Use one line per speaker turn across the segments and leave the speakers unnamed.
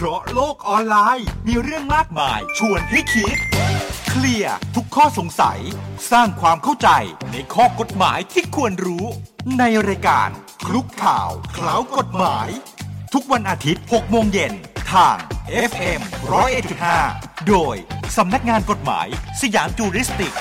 เพราะโลกออนไลน์มีเรื่องมากมาย ชวนให้คิด เคลียร์ทุกข้อสงสัย สร้างความเข้าใจในข้อกฎหมายที่ควรรู้ ในรายการคลุกข่าวเคล้ากฎหมาย ทุกวันอาทิตย์ 6 โมงเย็นทาง FM 101.5 โดยสำนักงานกฎหมาย สยามจูริสติก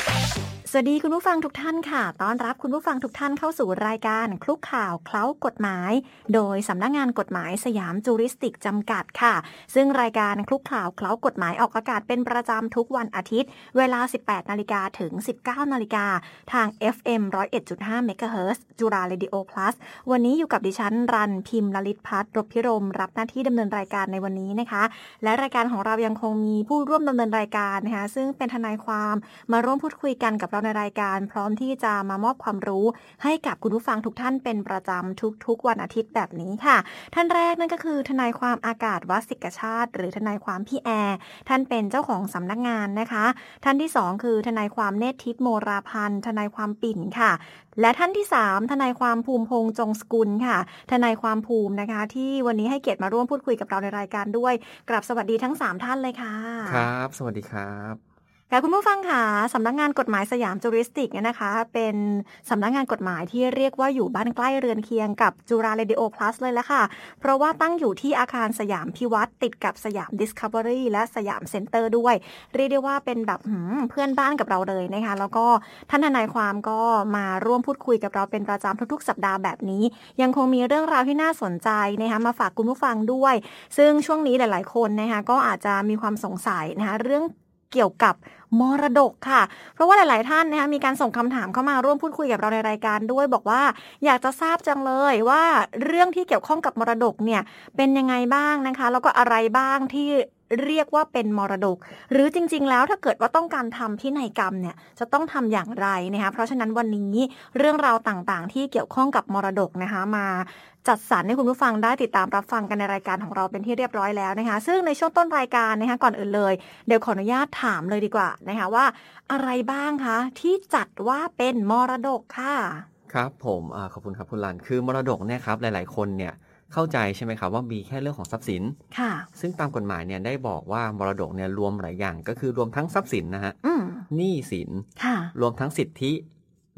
สวัสดีคุณผู้ฟังทุกท่านค่ะ ต้อนรับคุณผู้ฟังทุกท่านเข้าสู่รายการคลุกข่าวเคล้ากฎหมาย โดยสำนักงานกฎหมายสยามจูริสติกจำกัดค่ะ ซึ่งรายการคลุกข่าวเคล้ากฎหมายออกอากาศเป็นประจำทุกวันอาทิตย์ เวลา 18 นาฬิกาถึง 19 นาฬิกาทาง FM 101.5เมกะเฮิรตซ์จุฬา Radio Plus วันนี้อยู่กับดิฉันรันพิมพ์ลลิตพัฒน์รบพิรม รับหน้าที่ดำเนินรายการในวันนี้นะคะ และรายการของเรายังคงมีผู้ร่วมดำเนินรายการนะคะซึ่งเป็นทนายความมาร่วมพูดคุยกันกับเราในรายการพร้อมที่จะมามอบความรู้ ให้กับคุณผู้ฟังทุกท่านเป็นประจำทุกๆ วันอาทิตย์แบบนี้ค่ะ ท่านแรกนั่นก็คือ ทนายความอากาศวัดศิกชาติ หรือทนายความพี่แอร์ท่านเป็นเจ้าของสำนักงานนะคะ ท่านที่สองคือ ทนายความเนตรทิพย์โมราพันธ์ทนายความปิ่นค่ะและท่านที่ 3 ทนายความภูมิพงษ์จงสกุลค่ะ ทนายความภูมินะคะ ที่วันนี้ให้เกียรติมาร่วมพูดคุยกับเราในรายการด้วยกราบสวัสดีทั้ง 3 ท่านเลยค่ะ
ครับ สวัสดีครับ
ค่ะคุณผู้ฟังค่ะสำนักงานกฎหมายสยามจูริสติกเนี่ยนะคะ เป็นสำนักงานกฎหมายที่เรียกว่าอยู่บ้านใกล้เรือนเคียงกับจุฬาเรดิโอ plus เลยละค่ะ เพราะว่าตั้งอยู่ที่อาคารสยามพิวัตรติดกับสยาม Discovery และสยามเซ็นเตอร์ด้วย เรียกได้ว่าเป็นแบบเพื่อนบ้านกับเราเลยนะคะ แล้วก็ท่านทนายความก็มาร่วมพูดคุยกับเราเป็นประจำทุกๆ สัปดาห์แบบนี้ ยังคงมีเรื่องราวที่น่าสนใจนะคะมาฝากคุณผู้ฟังด้วย ซึ่งช่วงนี้หลาย ๆ คนนะคะก็อาจจะมีความสงสัยนะคะเรื่อง เกี่ยวกับมรดกค่ะ เพราะว่าหลาย ๆ ท่านนะคะมีการส่งคำถามเข้ามาร่วมพูดคุยกับเราในรายการด้วย บอกว่าอยากจะทราบจังเลยว่าเรื่องที่เกี่ยวข้องกับมรดกเนี่ยเป็นยังไงบ้างนะคะ แล้วก็อะไรบ้างที่เรียกว่าเป็นมรดก หรือจริง ๆ แล้วถ้าเกิดว่าต้องการทำพินัยกรรมเนี่ยจะต้องทำอย่างไรนะคะเพราะฉะนั้นวันนี้เรื่องราวต่าง ๆ ที่เกี่ยวข้องกับมรดกนะคะมา จัดสรรให้คุณผู้ฟังได้ติดตามรับฟังกันในรายการของเราเป็นที่เรียบร้อยแล้วนะคะ ซึ่งในช่วงต้นรายการนะคะก่อนอื่นเลย เดี๋ยวขออนุญาตถามเลยดีกว่านะคะว่า อะไรบ้างคะ ที่จัดว่าเป็นมรดกค่ะ
ครับผมอาขอบคุณครับคุณลันคือมรดกเนี่ยครับหลาย ๆ คนเนี่ยเข้าใจใช่ไหมครับว่ามีแค่เรื่องของทรัพย์สิน
ค่ะ
ซึ่งตามกฎหมายเนี่ยได้บอกว่ามรดกเนี่ยรวมหลายอย่าง ก็คือรวมทั้งทรัพย์สินนะฮะ
อืม
หนี้สิน
ค่ะ
รวมทั้งสิทธิ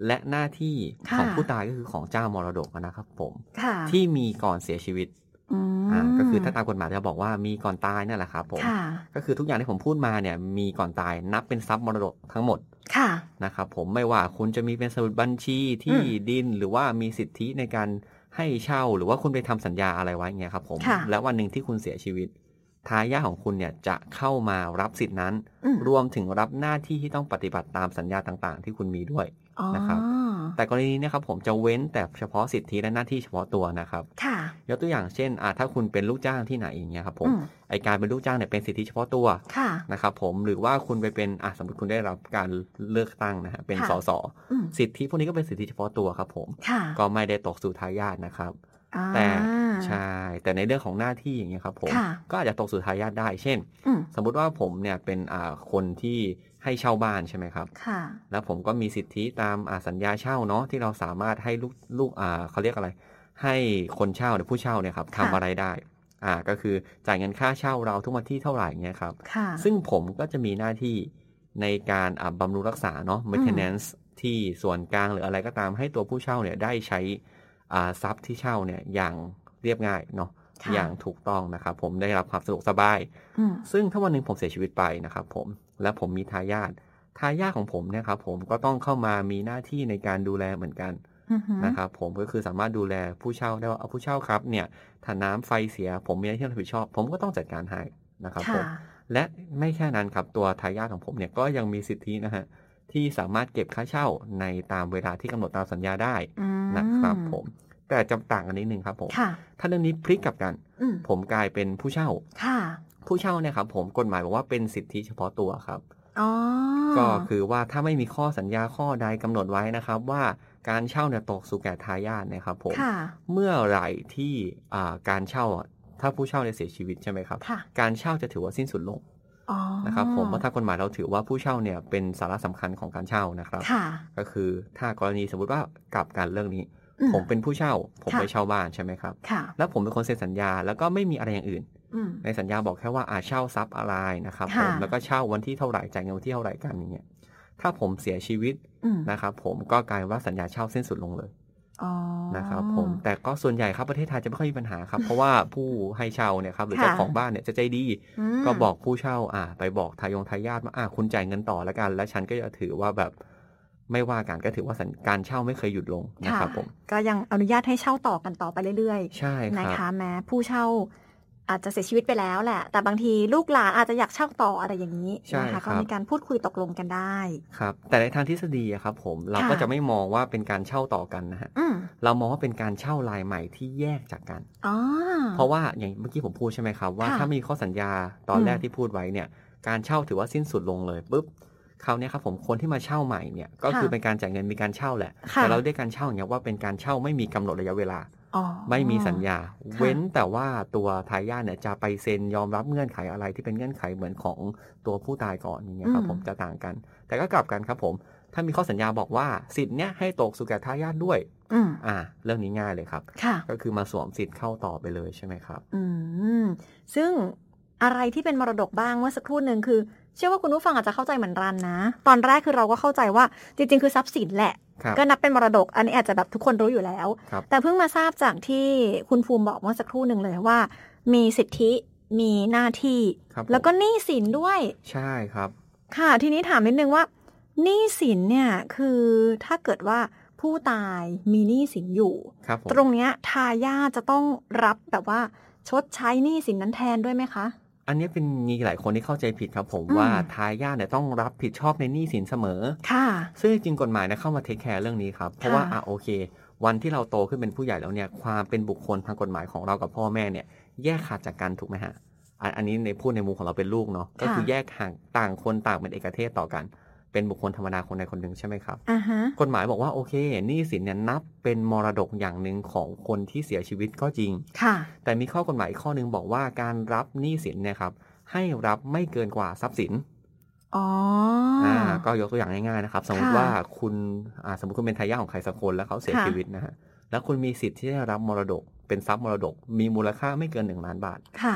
และหน้าที่
ค่ะ
ของผู้ตายก็คือของเจ้ามรดกนะครับผม
ค่ะ
ที่มีก่อนเสียชีวิต
อืม
อ่าก็คือถ้าตามกฎหมายจะบอกว่ามีก่อนตายนั่นแหละครับผม
ค่ะ
ก็คือทุกอย่างที่ผมพูดมาเนี่ย มีก่อนตายนับเป็นทรัพย์มรดกทั้งหมด
ค่ะ
นะครับผมไม่ว่าคุณจะมีเป็นสมุดบัญชีที่
อืม
ดินหรือว่ามีสิทธิในการให้เช่าหรือว่าคุณไปทำสัญญาอะไรไว้เงี้ยครับผม
ค่ะ
แล้ววันหนึ่งที่คุณเสียชีวิตทายาทของคุณเนี่ยจะเข้ามารับสิทธินั้น
อืม
รวมถึงรับหน้าที่ที่ต้องปฏิบัติตามสัญญาต่างๆ ที่คุณมีด้วย
อ๋อ
นะครับแต่กรณีนี้นะครับผมจะเว้นแต่เฉพาะสิทธิและหน้าที่เฉพาะตัวนะครับ
ค่ะ
ยกตัวอย่างเช่นอ่าถ้าคุณเป็นลูกจ้างที่ไหนอย่างเงี้ยครับผม
อืม
ไอการเป็นลูกจ้างเนี่ยเป็นสิทธิเฉพาะตัว
ค่ะ
นะครับผมหรือว่าคุณไปเป็นอะสมมติคุณได้รับการเลือกตั้งนะฮะเป็น
ค่ะ
สส
อืม
สิทธิพวกนี้ก็เป็นสิทธิเฉพาะตัวครับผม
ค่ะ
ก็ไม่ได้ตกสู่ทายาทนะครับ
อ่า
แต่ใช่แต่ในเรื่องของหน้าที่อย่างเงี้ยครับผม
ค่ะ
ก็อาจจะตกสู่ทายาทได้ เช่น
อืม
สมมุติว่าผมเนี่ยเป็นอ่าคนที่ ให้เช่าบ้านใช่ไหมครับ
ค่ะ
แล้วผมก็มีสิทธิตามอ่าสัญญาเช่าเนาะที่เราสามารถให้ลูกลูกอ่าเขาเรียกอะไร ให้คนเช่าหรือผู้เช่าเนี่ยครับ
ค่ะ
ทำอะไรได้ อ่าก็คือจ่ายเงินค่าเช่าเราทุกวันที่เท่าไหร่เงี้ยครับ
ค่ะ
ซึ่งผมก็จะมีหน้าที่ในการอ่าบำรุงรักษาเนาะ maintenance ที่ส่วนกลางหรืออะไรก็ตามให้ตัวผู้เช่าเนี่ยได้ใช้อ่าทรัพย์ที่เช่าเนี่ยอย่างเรียบง่ายเนาะ
ค่ะ
อย่างถูกต้องนะครับผมได้รับความสะดวกสบาย
อืม
ซึ่งถ้าวันหนึ่งผมเสียชีวิตไปนะครับผม และผมมีทายาททายาทของผมเนี่ยครับผมก็ต้องเข้ามามีหน้าที่ในการดูแลเหมือนกัน
อือหือ
นะครับผมก็คือสามารถดูแลผู้เช่าได้ว่าเอาผู้เช่าครับเนี่ยถ้าน้ำไฟเสียผมมีหน้าที่รับผิดชอบ ผมก็ต้องจัดการให้นะครับผ
ค่ะ
มและไม่แค่นั้นครับตัวทายาทของผมเนี่ยก็ยังมีสิทธินะฮะที่สามารถเก็บค่าเช่าในตามเวลาที่กำหนดตามสัญญาได้
อืม
นะครับผมแต่จะต่างกันนิดนึงครับผม
ค่ะ
ถ้าเรื่องนี้พลิกกลับกัน
อืม
ผมกลายเป็นผู้เช่า
ค่ะ
ผู้เช่าเนี่ยครับผมกฎหมายบอกว่าเป็นสิทธิเฉพาะตัวครับ
อ๋อ
ก็คือว่าถ้าไม่มีข้อสัญญาข้อใดกำหนดไว้นะครับ ว่าการเช่าเนี่ยตกสู่แก่ทายาทเนะครับผม
ค่ะ
เมื่อไหร่ที่อ่าการเช่าอะถ้าผู้เช่าเนี่ยเสียชีวิตใช่ไหมครับ
ค่ะ
การเช่าจะถือว่าสิ้นสุดลง
อ๋อ
นะครับผมเพราะถ้ากฎหมายเราถือว่าผู้เช่าเนี่ยเป็นสาระสำคัญของการเช่านะครับ
ค่ะ
ก็คือถ้ากรณีสมมติว่ากลับกันเรื่องนี้
อืม
ผมเป็นผู้เช่า ผม
ค่ะ
ไปเช่าบ้านใช่ไหมครับ
ค่ะ
แล้วผมเป็นคนเซ็นสัญญาแล้วก็ไม่มีอะไรอย่างอื่น
อืม
ในสัญญาบอกแค่ว่าอาเช่าทรัพย์อะไรนะครับผ
ค่ะ
มแล้วก็เช่าวันที่เท่าไหร่จ่ายเงินวันที่เท่าไหร่กันอย่างเงี้ยถ้าผมเสียชีวิต
อืม
นะครับผมก็กลายว่าสัญญาเช่าสิ้นสุดลงเลย
อ๋อ
นะครับผมแต่ก็ส่วนใหญ่ครับประเทศไทยจะไม่ค่อยมีปัญหาครับเพราะว่าผู้ให้เช่าเนี่ยครับหรือ
ค่ะ
เจ้าของบ้านเนี่ยจะใจดี
ม
ก็บอกผู้เช่าอ่า ไปบอกทายงทายาทว่าอ่าคุณจ่ายเงินต่อแล้วกัน แล้วฉันก็จะถือว่าแบบไม่ว่ากันก็ถือว่าสัญการเช่าไม่เคยหยุดลงนะครับผม
ก็ยังอนุญาตให้เช่าต่อกันต่อไปเรื่อย
ใช่
ๆ
ค
นะ
รับ
คะแม้ผู้เช่า อาจจะเสียชีวิตไปแล้วแหละ แต่บางทีลูกหลานอาจจะอยากเช่าต่ออะไรอย่างนี้
ใช่
นะคะ
ครั
ก็
บ
มีการพูดคุยตกลงกันได้
ครับ แต่ในทางทฤษฎีอะครับผมเรา
ค่ะ
ก็จะไม่มองว่าเป็นการเช่าต่อกันนะฮะ
อืม
เรามองว่าเป็นการเช่ารายใหม่ที่แยกจากกัน
อ๋อ
เพราะว่าอย่างเมื่อกี้ผมพูดใช่ไหมครับว่า
ค่ะ
ถ้ามีข้อสัญญาตอน
อืม
แรกที่พูดไว้เนี่ย การเช่าถือว่าสิ้นสุดลงเลยปุ๊บคราวเนี้ยครับผมคนที่มาเช่าใหม่เนี่ยก็คือเป็นการจ่ายเงินมีการเช่าแหละ
ค่ะ
แต่เราเรียกการเช่าอย่างเงี้ยว่าเป็นการเช่าไม่มีกำหนดระยะเวลา
อ๋อ
ไม่มีสัญญา
ค่ะ
เว้นแต่ว่าตัวทายาทเนี่ยจะไปเซ็นยอมรับเงื่อนไขอะไรที่เป็นเงื่อนไขเหมือนของตัวผู้ตายก่อนอย่างเงี้ยครับผมจะต่างกัน แต่ก็กลับกันครับผม ถ้ามีข้อสัญญาบอกว่าสิทธิ์เนี้ยให้ตกสู่แก่ทายาทด้วย
อืม
อ่า เรื่องนี้ง่ายเลยครับ
ค่ะ
ก็คือมาสวมสิทธิ์เข้าต่อไปเลยใช่ไหมครับ
อืมซึ่งอะไรที่เป็นมรดกบ้างเมื่อสักครู่หนึ่งคือ เชื่อว่าคุณผู้ฟังอาจจะเข้าใจเหมือนรันนะ ตอนแรกคือเราก็เข้าใจว่าจริง ๆ คือทรัพย์สินแหละ
ครับ
ก็นับเป็นมรดก อันนี้อาจจะแบบทุกคนรู้อยู่แล้ว
ครับ
แต่เพิ่งมาทราบจากที่คุณภูมิบอกเมื่อสักครู่หนึ่งเลยว่า มีสิทธิมีหน้าที่
ครับผม
แล้วก็หนี้สินด้วย
ใช่ครับ
ค่ะทีนี้ถามนิดนึงว่าหนี้สินเนี่ยคือถ้าเกิดว่าผู้ตายมีหนี้สินอยู่
ครับผม
ตรงเนี้ยทายาทจะต้องรับแบบว่าชดใช้หนี้สินนั้นแทนด้วยไหมคะ
อันนี้เป็นมีหลายคนที่เข้าใจผิดครับผม
อืม
ว่าทายาทเนี่ยต้องรับผิดชอบในหนี้สินเสมอ
ค่ะ
ซึ่งจริงๆกฎหมายนะเข้ามาเทคแคร์เรื่องนี้ครับ เพราะว่า
ค่ะ
อะโอเค วันที่เราโตขึ้นเป็นผู้ใหญ่แล้วเนี่ย ความเป็นบุคคลทางกฎหมายของเรากับพ่อแม่เนี่ย แยกขาดจากกันถูกไหมฮะอันอันนี้ในพูดในมุมของเราเป็นลูกเนาะ ก็คือแยกห่างต่างคนต่างเป็นเอกเทศต่อกัน เป็นบุคคลธรรมดาคนใดคนหนึ่งใช่ไหมครับ
อ่าฮะ
กฎหมายบอกว่าโอเคหนี้สินเนี่ยนับเป็นมรดกอย่างหนึ่งของคนที่เสียชีวิตก็จริง
ค่ะ
แต่มีข้อกฎหมายอีกข้อหนึ่งบอกว่าการรับหนี้สินเนี่ยครับให้รับไม่เกินกว่าทรัพย์สิน
อ๋อ
อ่าก็ยกตัวอย่างง่ายๆนะครับ สมมติ
ค่ะ
ว่าคุณอ่าสมมติคุณเป็นทายาทของใครสักคนแล้วเขาเสีย
ค่ะ
ชีวิตนะฮะแล้วคุณมีสิทธิ์ที่จะรับมรดกเป็นทรัพย์มรดก มีมูลค่าไม่เกินหนึ่งล้านบาท
ค่ะ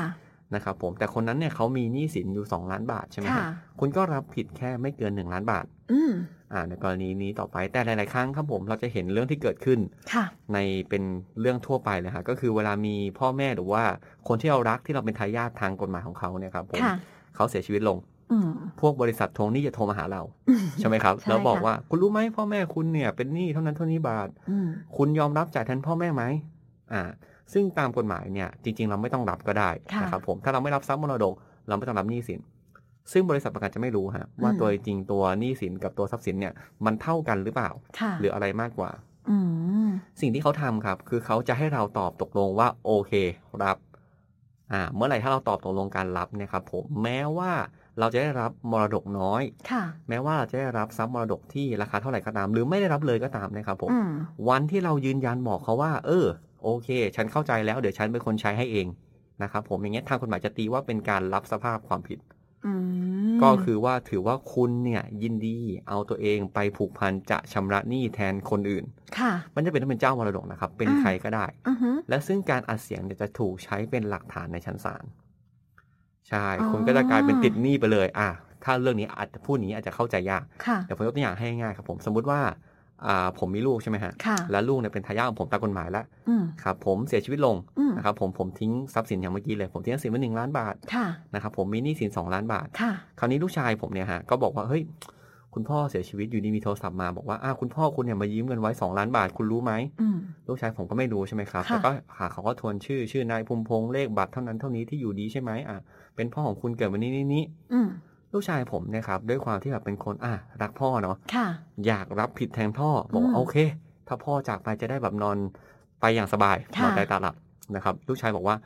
นะครับผมแต่คนนั้นเนี่ยเขามีหนี้สินอยู่สองล้านบาทใช่ไหม
ค่ะ
ฮะคุณก็รับผิดแค่ไม่เกินหนึ่งล้านบาท
อืม
อ่าในกรณีนี้ต่อไปแต่หลาย ๆ ครั้งครับผมเราจะเห็นเรื่องที่เกิดขึ้น
ค่ะ
ในเป็นเรื่องทั่วไปเลยฮะก็คือเวลามีพ่อแม่หรือว่าคนที่เรารักที่เราเป็นทายาททางกฎหมายของเขาเนี่ยครับผม
ค่ะ
เขาเสียชีวิตลง
อืม
พวกบริษัททวงหนี้จะโทรมาหาเรา ใช่ไหมครับ
ใช่
แล้วบอก
ค่ะ
ว่าคุณรู้ไหมพ่อแม่คุณเนี่ยเป็นหนี้เท่านั้นเท่านี้บาท
อืม
คุณยอมรับจ่ายแทนพ่อแม่ไหมอ่า ซึ่งตามกฎหมายเนี่ยจริง ๆ เราไม่ต้องรับก็ได้
ค่ะ
นะครับผมถ้าเราไม่รับทรัพย์มรดก เราไม่ต้องรับหนี้สิน ซึ่งบริษัทประกันจะไม่รู้ฮะว่า
อืม
ตัวจริงตัวหนี้สินกับตัวทรัพย์สินเนี่ยมันเท่ากันหรือเปล่า
ค่ะ
หรืออะไรมากกว่า
อืม
สิ่งที่เขาทำครับ คือเขาจะให้เราตอบตกลงว่าโอเครับอ่าเมื่อไหร่ถ้าเราตอบตกลงการรับเนี่ยครับผมแม้ว่าเราจะได้รับมรดกน้อย
ค่ะ
แม้ว่าเราจะได้รับทรัพย์มรดกที่ราคาเท่าไหร่ก็ตาม หรือไม่ได้รับเลยก็ตามนะครับผม
อืม
วันที่เรายืนยันบอกเขาว่า เออ โอเค ฉันเข้าใจแล้วเดี๋ยวฉันเป็นคนใช้ให้เองนะครับผมอย่างเงี้ยทางกฎหมายจะตีว่าเป็นการรับสภาพความผิด
อืม
ก็คือว่าถือว่าคุณเนี่ยยินดีเอาตัวเองไปผูกพันจะชำระหนี้แทนคนอื่น
ค่ะ
มันจะเป็นต้องเป็นเจ้ามรดกนะครับ เป็น
อืม
ใครก็ได้
อือฮึ
และซึ่งการอัดเสียงเนี่ยจะถูกใช้เป็นหลักฐานในชั้นศาล ใช่
อ๋อ
คุณก็จะกลายเป็นติดหนี้ไปเลย อะ ถ้าเรื่องนี้อาจจะพูดอย่างนี้อาจจะเข้าใจยาก
ค่ะ
เดี๋ยวผมยกตัวอย่างให้ง่ายครับผม สมมุติว่าอ่า ผมมีลูกใช่ไหมฮะ
ค่ะ
แล้วลูกเนี่ยเป็นทายาทของผมตามกฎหมายแล้ว
อืม
ครับผมเสียชีวิตลง
อืม
นะครับผมผมทิ้งทรัพย์สินอย่างเมื่อกี้เลย ผมทิ้งทรัพย์สินไว้หนึ่งล้านบาท
ค่ะ
นะครับผมมีหนี้สินสองล้านบาท
ค่ะ
คราวนี้ลูกชายผมเนี่ยฮะก็บอกว่าเฮ้ยคุณพ่อเสียชีวิตอยู่ดีมีโทรศัพท์มาบอกว่าอ้าวคุณพ่อคุณเนี่ยมายืมเงินไว้สองล้านบาทคุณรู้ไหม
อืม
ลูกชายผมก็ไม่รู้ใช่ไหมครับ
ค่ะ
แต่ก็หาเขาก็ทวนชื่อชื่อนายภูมิพงษ์เลขบัตรเท่านั้นเท่านี้ที่อยู่ดีใช่ไหมอะเป็นพ่อของคุณเกิดวันนี้นี้นี้
อืม
ลูกชายผมเนะครับด้วยความที่แบบเป็นคนอะรักพ่อเนาะ
ค่ะ
อยากรับผิดแทนพ่อบอกว่า
อืม
โอเค ถ้าพ่อจากไปจะได้แบบนอนไปอย่างสบาย
ค่ะ
นอนใจตาหลับนะครับ ลูกชายบอกว่า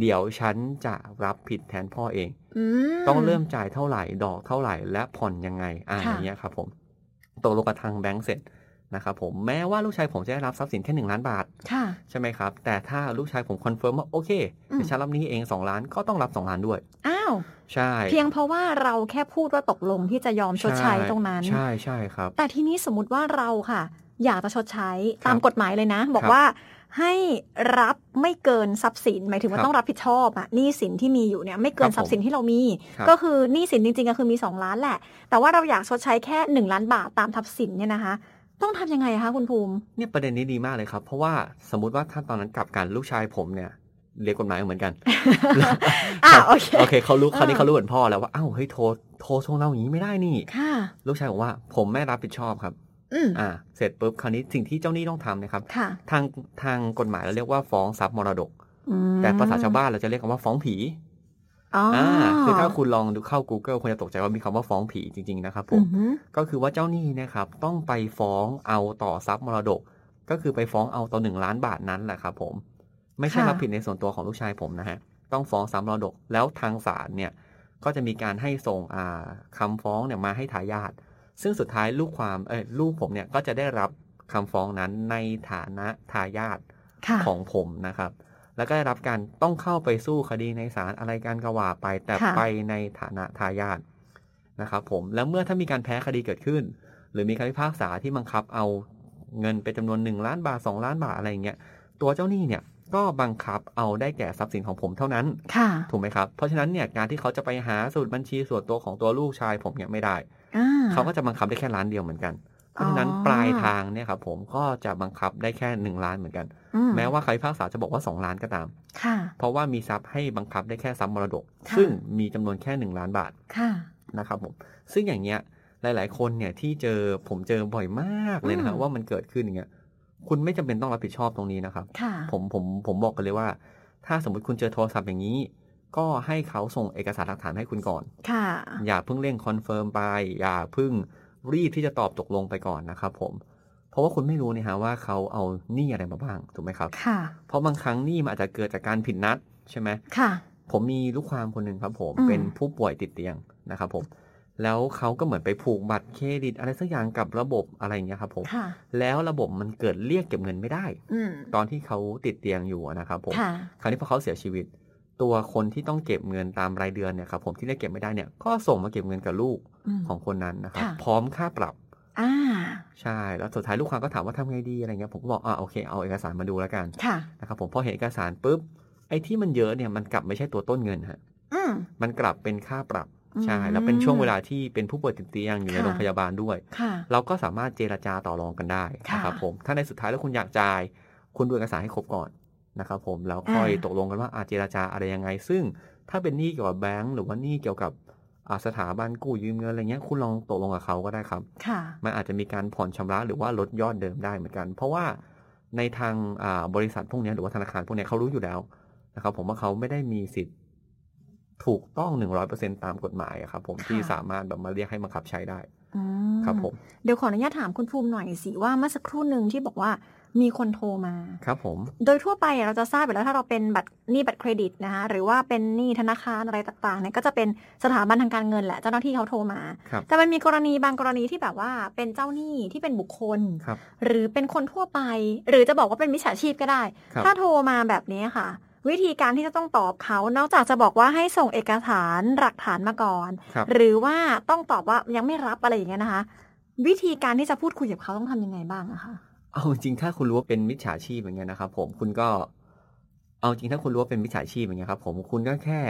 เดี๋ยวฉันจะรับผิดแทนพ่อเอง
อืม
ต้องเริ่มจ่ายเท่าไหร่ดอกเท่าไหร่ และผ่อนยังไงอ่า
ค่ะ
อย่างเงี้ยครับผมตกลงกับทางแบงก์เสร็จ นะครับผมแม้ว่าลูกชายผมจะได้รับทรัพย์สินแค่หนึ่งล้านบาท
ค่ะ
ใช่ไหมครับ แต่ถ้าลูกชายผม confirm ว่าโอเค
อืม
เดี๋ยวฉันรับหนี้เองสองล้านก็ต้องรับสองล้านด้วย
อ้าว
ใช่
เพียงเพราะว่าเราแค่พูดว่าตกลงที่จะยอมชดใช้ตรงนั้น
ใช่ใช่ครับ
แต่ทีนี้สมมติว่าเราค่ะ อยากจะชดใช้
ครับ
ตามกฎหมายเลยนะ บอก
ครับ
ว่าให้รับไม่เกินทรัพย์สินหมายถึงว่า
ครับ
ต้องรับผิดชอบอะหนี้สินที่มีอยู่เนี่ยไม่เกิน
ครับผม
ทรัพย์สินที่เรามี
ครับ
ก็คือหนี้สินจริงๆก็คือมี 2 ล้านแหละ แต่ว่าเราอยากชดใช้แค่ 1 ล้านบาทตามทรัพย์สินเนี่ยนะคะ ต้องทำยังไงคะคุณภูมิ
เนี่ยประเด็นนี้ดีมากเลยครับ เพราะว่าสมมุติว่าถ้าตอนนั้นกลับกันลูกชายผมเนี่ยเรียนกฎหมายเหมือนกัน
อะโอเค
โอเคเขารู้
เออ
คราวนี้เขารู้เหมือนพ่อแล้วว่าอ้าวเฮ้ยโทรโทรส่งเราอย่างนี้ไม่ได้นี่
ค่ะ
ลูกชายบอกว่าผมไม่รับผิดชอบครับ
อืม
อ่า เสร็จปุ๊บคราวนี้สิ่งที่เจ้าหนี้ต้องทำนะครับ
ค่ะ
ทางทางกฎหมายเราเรียกว่าฟ้องทรัพย์มรดก
อืม
แต่ภาษาชาวบ้านเราจะเรียกกันว่าฟ้องผี
อ๋ออ
อ่าคือถ้าคุณลองดูเข้า Google คุณจะตกใจว่ามีคำว่าฟ้องผีจริง ๆ นะครับผ
อื
ม
อหือ
ก็คือว่าเจ้าหนี้เนะครับ ต้องไปฟ้องเอาต่อทรัพย์มรดก ก็คือไปฟ้องเอาต่อหนึ่งล้านบาทนั้นแหละครับ ผม ไม่ใช่
ค่ะ
รับผิดในส่วนตัวของลูกชายผมนะฮะต้องฟ้องทรัพย์มรดก แล้วทางศาลเนี่ยก็จะมีการให้ส่งอ่าคำฟ้องเนี่ยมาให้ทายาทซึ่งสุดท้ายลูกความเออลูกผมเนี่ยก็จะได้รับคำฟ้องนั้นในฐานะทายาท
ค่ะ
ของผมนะครับ แล้วก็ได้รับการต้องเข้าไปสู้คดีในศาลอะไรการกว่าไป แต่
ค่ะ
ไปในฐานะทายาทนะครับผมแล้วเมื่อถ้ามีการแพ้คดีเกิดขึ้น หรือมีคำพิพากษาที่บังคับเอาเงินเป็นจำนวน1ล้านบาท2ล้านบาทอะไรอย่างเงี้ยตัวเจ้าหนี้เนี่ยก็บังคับเอาได้แก่ทรัพย์สินของผมเท่านั้น
ค่ะ
ถูกไหมครับ เพราะฉะนั้นเนี่ยการที่เขาจะไปหาสมุดบัญชีส่วนตัวของตัวลูกชายผมเนี่ยไม่ได้
อ่า
เขาก็จะบังคับได้แค่ล้านเดียวเหมือนกัน เพราะฉะนั้น
อ๋อ
ปลายทางเนี่ยครับผมก็จะบังคับได้แค่หนึ่งล้านเหมือนกัน
อื
แม้ว่าคำพิพากษาจะบอกว่า2ล้านก็ตาม
ค่ะ
เพราะว่ามีทรัพย์ให้บังคับได้แค่ทรัพย์มรดก
ค่ะ
ซึ่งมีจำนวนแค่1ล้านบาท
ค่ะ
นะครับผมซึ่งอย่างเงี้ยหลาย ๆ คนเนี่ยที่เจอผมเจอบ่อยมากเลยนะครับ
อืม
ว่ามันเกิดขึ้นอย่างเงี้ยคุณไม่จำเป็นต้องรับผิดชอบตรงนี้นะครับ
ค่ะ
ผมผมผมบอกกันเลยว่า ถ้าสมมติคุณเจอโทรศัพท์อย่างนี้ ก็ให้เขาส่งเอกสารหลักฐานให้คุณก่อน
ค่ะ
อย่าเพิ่งเร่ง confirm ไป อย่าเพิ่ง รีบที่จะตอบตกลงไปก่อนนะครับผม เพราะว่าคุณไม่รู้นี่ฮะว่าเขาเอาหนี้อะไรมาบ้างถูกไหมครับ
ค่ะ
เพราะบางครั้งหนี้มันอาจจะเกิดจากการผิดนัดใช่ไหม
ค่ะ
ผมมีลูกความคนหนึ่งครับ ผม
อืม
เป็นผู้ป่วยติดเตียงนะครับผม แล้วเขาก็เหมือนไปผูกบัตรเครดิต อะไรสักอย่างกับระบบอะไรอย่างเงี้ยครับผม
ค่ะ
แล้วระบบมันเกิดเรียกเก็บเงินไม่ได้
อืม
ตอนที่เขาติดเตียงอยู่นะครับผม
ค่ะ
คราวนี้พอเขาเสียชีวิต ตัวคนที่ต้องเก็บเงินตามรายเดือนเนี่ยครับผมที่เรียกเก็บไม่ได้เนี่ยก็ส่งมาเก็บเงินกับลูก
อืม
ของคนนั้นนะครับ
ค่ะ
พร้อมค่าปรับ
อ่า
ใช่แล้วสุดท้ายลูกความก็ถามว่าทำไงดีอะไรเงี้ยผมก็บอกอ่าโอเคเอาเอกสารมาดูแล้วกัน
ค่ะ
นะครับผมพอเห็นเอกสารปุ๊บไอ้ที่มันเยอะเนี่ยมันกลับไม่ใช่ตัวต้นเงินฮะ
อืม
มันกลับเป็นค่าปรับ
อืม
ใช่แล้วเป็นช่วงเวลาที่เป็นผู้ป่วยติดเตียงอยู่ใน
ค่ะ
โรงพยาบาลด้วย
ค่ะ
เราก็สามารถเจรจาต่อรองกันได้
ค่ะ
นะครับผมถ้าในสุดท้ายแล้วคุณอยากจ่ายคุณดูเอกสารให้ครบก่อน นะครับผมแล้วค่อย
อ่า
ตกลงกันว่าอาเจรจาอะไรยังไง ซึ่งถ้าเป็นหนี้เกี่ยวกับแบงก์หรือว่าหนี้เกี่ยวกับอ่าสถาบันกู้ยืมเงินอะไรเงี้ยคุณลองตกลงกับเขาก็ได้ครับ
ค่ะ
มันอาจจะมีการผ่อนชำระหรือว่าลดยอดเดิมได้เหมือนกัน เพราะว่าในทางอ่าบริษัทพวกเนี้ยหรือว่าธนาคารพวกเนี้ยเขารู้อยู่แล้วนะครับ ผมว่าเขาไม่ได้มีสิทธิ์ถูกต้องหนึ่งร้อยเปอร์เซ็นตามกฎหมายอะครับผม
ค่ะ
ที่สามารถแบบมาเรียกให้บังคับใช้ได้
อืม
ครับผม
เดี๋ยวขออนุญาตถามคุณภูมิหน่อยสิว่าเมื่อสักครู่หนึ่งที่บอกว่า มีคนโทรมา
ครับผม
โดยทั่วไปอะเราจะทราบอยู่แล้วถ้าเราเป็นบัตรหนี้บัตรเครดิตนะคะหรือว่าเป็นหนี้ธนาคารอะไรต่างๆเนี่ยก็จะเป็นสถาบันทางการเงินแหละเจ้าหน้าที่เขาโทรมา
ครับ
แต่มันมีกรณีบางกรณีที่แบบว่าเป็นเจ้าหนี้ที่เป็นบุคคล
ครับ
หรือเป็นคนทั่วไป หรือจะบอกว่าเป็นมิจฉาชีพก็ได้
ครับ
ถ้าโทรมาแบบนี้ค่ะวิธีการที่จะต้องตอบเขา นอกจากจะบอกว่าให้ส่งเอกสารหลักฐานมาก่อน
ครับ
หรือว่าต้องตอบว่ายังไม่รับอะไรอย่างเงี้ยนะคะ วิธีการที่จะพูดคุยกับเขาต้องทำยังไงบ้างอะคะ
เอาจริงๆถ้าคุณรู้ว่าเป็นมิจฉาชีพอย่างเงี้ยนะครับผมคุณก็ เอาจริงถ้าคุณรู้ว่าเป็นมิจฉาชีพอย่างเงี้ยครับ ผมคุณก็แค่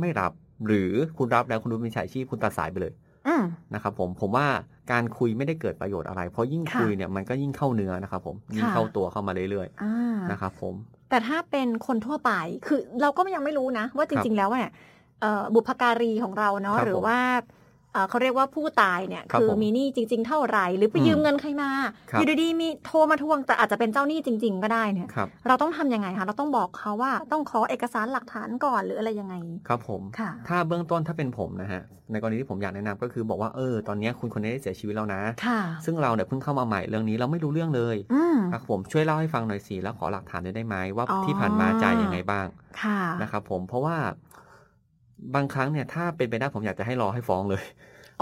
ไม่รับ หรือคุณรับแล้วคุณรู้เป็นมิจฉาชีพคุณตัดสายไปเลย
อืม
นะครับผมผมว่าการคุยไม่ได้เกิดประโยชน์อะไร เพราะยิ่ง
ค่ะ
คุยเนี่ยมันก็ยิ่งเข้าเนื้อนะครับผมยิ่ง
ค่ะ
เข้าตัวเข้ามาเรื่อย
อ่า
ๆนะครับผม
แต่ถ้าเป็นคนทั่วไปคือเราก็ยังไม่รู้นะ ว่าจริงๆแล้วเนี่ยเอ่อบุพการีของเราเนาะ
ครับ
หรือว่า เอ่อเขาเรียกว่าผู้ตายเนี่ย
ครับ
คือ
ผม
มีหนี้จริง ๆ เท่าไหร่หรือไป
อืม
ยืมเงินใครมา
ครับ
อยู่ดีๆมีโทรมาทวงแต่อาจจะเป็นเจ้าหนี้จริง ๆ ก็ได้เนี่ย
ครับ
เราต้องทำยังไงคะเราต้องบอกเขาว่าต้องขอเอกสารหลักฐานก่อนหรืออะไรยังไง
ครับผม
ค่ะ
ถ้าเบื้องต้นถ้าเป็นผมนะฮะในกรณีที่ผมอยากแนะนำก็คือบอกว่าเออตอนเนี้ยคุณคนนี้ได้เสียชีวิตแล้วนะ
ค่ะ
ซึ่งเราเนี่ยเพิ่งเข้ามาใหม่เรื่องนี้เราไม่รู้เรื่องเลย
อืม
ครับผมช่วยเล่าให้ฟังหน่อยสิแล้วขอหลักฐานด้วยได้ไหมว่า
อ๋อ
ที่ผ่านมาจ่ายยังไงบ้าง
ค่ะ
นะครับผมเพราะว่า บางครั้งเนี่ยถ้าเป็นไปได้ผมอยากจะให้รอให้ฟ้องเลย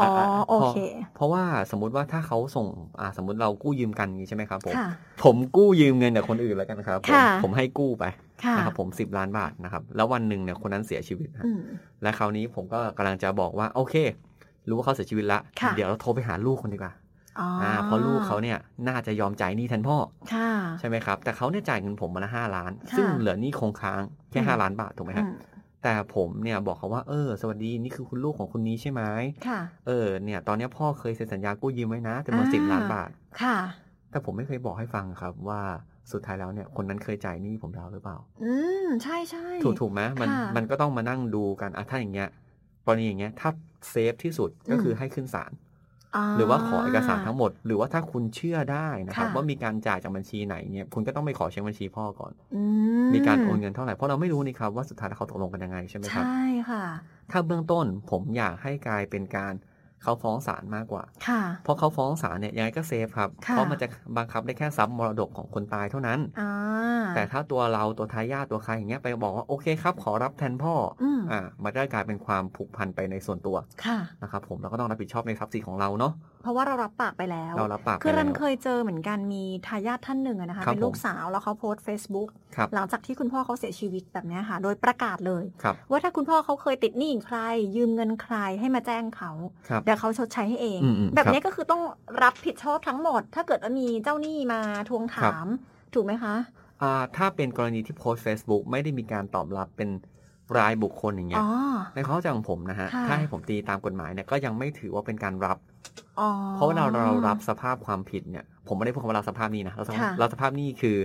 อ๋อ
อะอะ
โอเค
เพราะว่าสมมุติว่าถ้าเขาส่งอ่าสมมติเรากู้ยืมกันอย่างนี้ใช่ไหมครับผม
ค่ะ
ผมกู้ยืมเงินจากคนอื่นแล้วกันครับผม
ค่ะ
ผมให้กู้ไป
ค่ะ
นะครับผมสิบล้านบาทนะครับ แล้ววันหนึ่งเนี่ยคนนั้นเสียชีวิตฮะ
อืม
และคราวนี้ผมก็กำลังจะบอกว่าโอเค รู้ว่าเขาเสียชีวิตละ
ค่ะ
เดี๋ยวเราโทรไปหาลูกคนดีกว่า
อ๋อ
อ่าเพราะลูกเขาเนี่ยน่าจะยอมจ่ายหนี้แทนพ่อ
ค่ะ
ใช่ไหมครับ แต่เขาเนี่ยจ่ายเงินผมมาละห้าล้าน
ค่ะ
ซึ่งเหลือหนี้คงค้างแค่
อืม
ห้าล้านบาทถูกไหมครับ
อืม
แต่ผมเนี่ยบอกเขาว่าเออ สวัสดีนี่คือคุณลูกของคุณนี้ใช่ไหม
ค่ะ
เออเนี่ยตอนเนี้ยพ่อเคยเซ็นสัญญากู้ยืมไว้นะจำนวน
อ่า
สิบล้านบาท
ค่ะ
แต่ผมไม่เคยบอกให้ฟังครับว่าสุดท้ายแล้วเนี่ยคนนั้นเคยจ่ายหนี้ผมแล้วหรือเปล่า
อืมใช่ใช่
ถูกถูกไหมมัน
ค่ะ
มันก็ต้องมานั่งดูกันอะถ้าอย่างเงี้ยกรณีอย่างเงี้ยถ้าเซฟที่สุดก็คือให้ขึ้นศาล หรือว่าขอเอกสารทั้งหมด หรือว่าถ้าคุณเชื่อได้นะครับ
ค่ะ
ว่ามีการจ่ายจากบัญชีไหนเนี่ยคุณก็ต้องไปขอเช็คบัญชีพ่อก่อน
อื
มีการโอนเงินเท่าไหร่เพราะเราไม่รู้นี่ครับว่าสุดท้ายแล้วเขาตกลงกันยังไงใช่ไหมครับ
ใช่ค่ะ
ถ้าเบื้องต้นผมอยากให้กลายเป็นการ เขาฟ้องศาลมากกว่า
ค่ะ
เพราะเขาฟ้องศาลเนี่ยยังไงก็เซฟครับ
ค่ะ
เพราะมันจะบังคับได้แค่ทรัพย์มรดกของคนตายเท่านั้น
อ่า
แต่ถ้าตัวเราตัวทายาทตัวใครอย่างเงี้ยไปบอกว่าโอเคครับขอรับแทนพ่ออ
อืม
อ่า มันได้กลายเป็นความผูกพันไปในส่วนตัว
ค่ะ
นะครับผมเราก็ต้องรับผิดชอบในทรัพย์สินของเราเนาะ
เพราะว่าเรารับปากไปแล้ว
เรารับปากไป
คือรัน
แล้ว
เคยเจอเหมือนกันมีทายาทท่านหนึ่งอะนะคะ
ครับ
เป็นลูก
ผม
สาวแล้วเขาโพสต์ Facebook
ครับ
หลังจากที่คุณพ่อเขาเสียชีวิตแบบเนี้ยค่ะ โดยประกาศเลย
ครับ
ว่าถ้าคุณพ่อเขาเคยติดหนี้ใคร ยืมเงินใครให้มาแจ้งเขา
ครับ
เดี๋ยวเขาชดใช้ให้เอง
อืมอืม
แบบ
ครับ
นี้ก็คือต้องรับผิดชอบทั้งหมด ถ้าเกิดว่ามีเจ้าหนี้มาทวงถาม ถูกไหมคะ
อ่าถ้าเป็นกรณีที่โพสต์ Facebook ไม่ได้มีการตอบรับเป็นรายบุคคลอย่างเงี้
อ๋
ย
อ
ในข้อจของผมนะฮะ
ค่ะ
ถ้าให้ผมตีตามกฎหมายเนี่ยก็ยังไม่ถือว่าเป็นการรับ
อ๋อ
เพราะเวลาเรารับสภาพความผิดเนี่ย ผมไม่ได้พูดคำว่ารับสภาพหนี้นะเราสภาพ
ค่ะ
เราสภาพหนี้คือ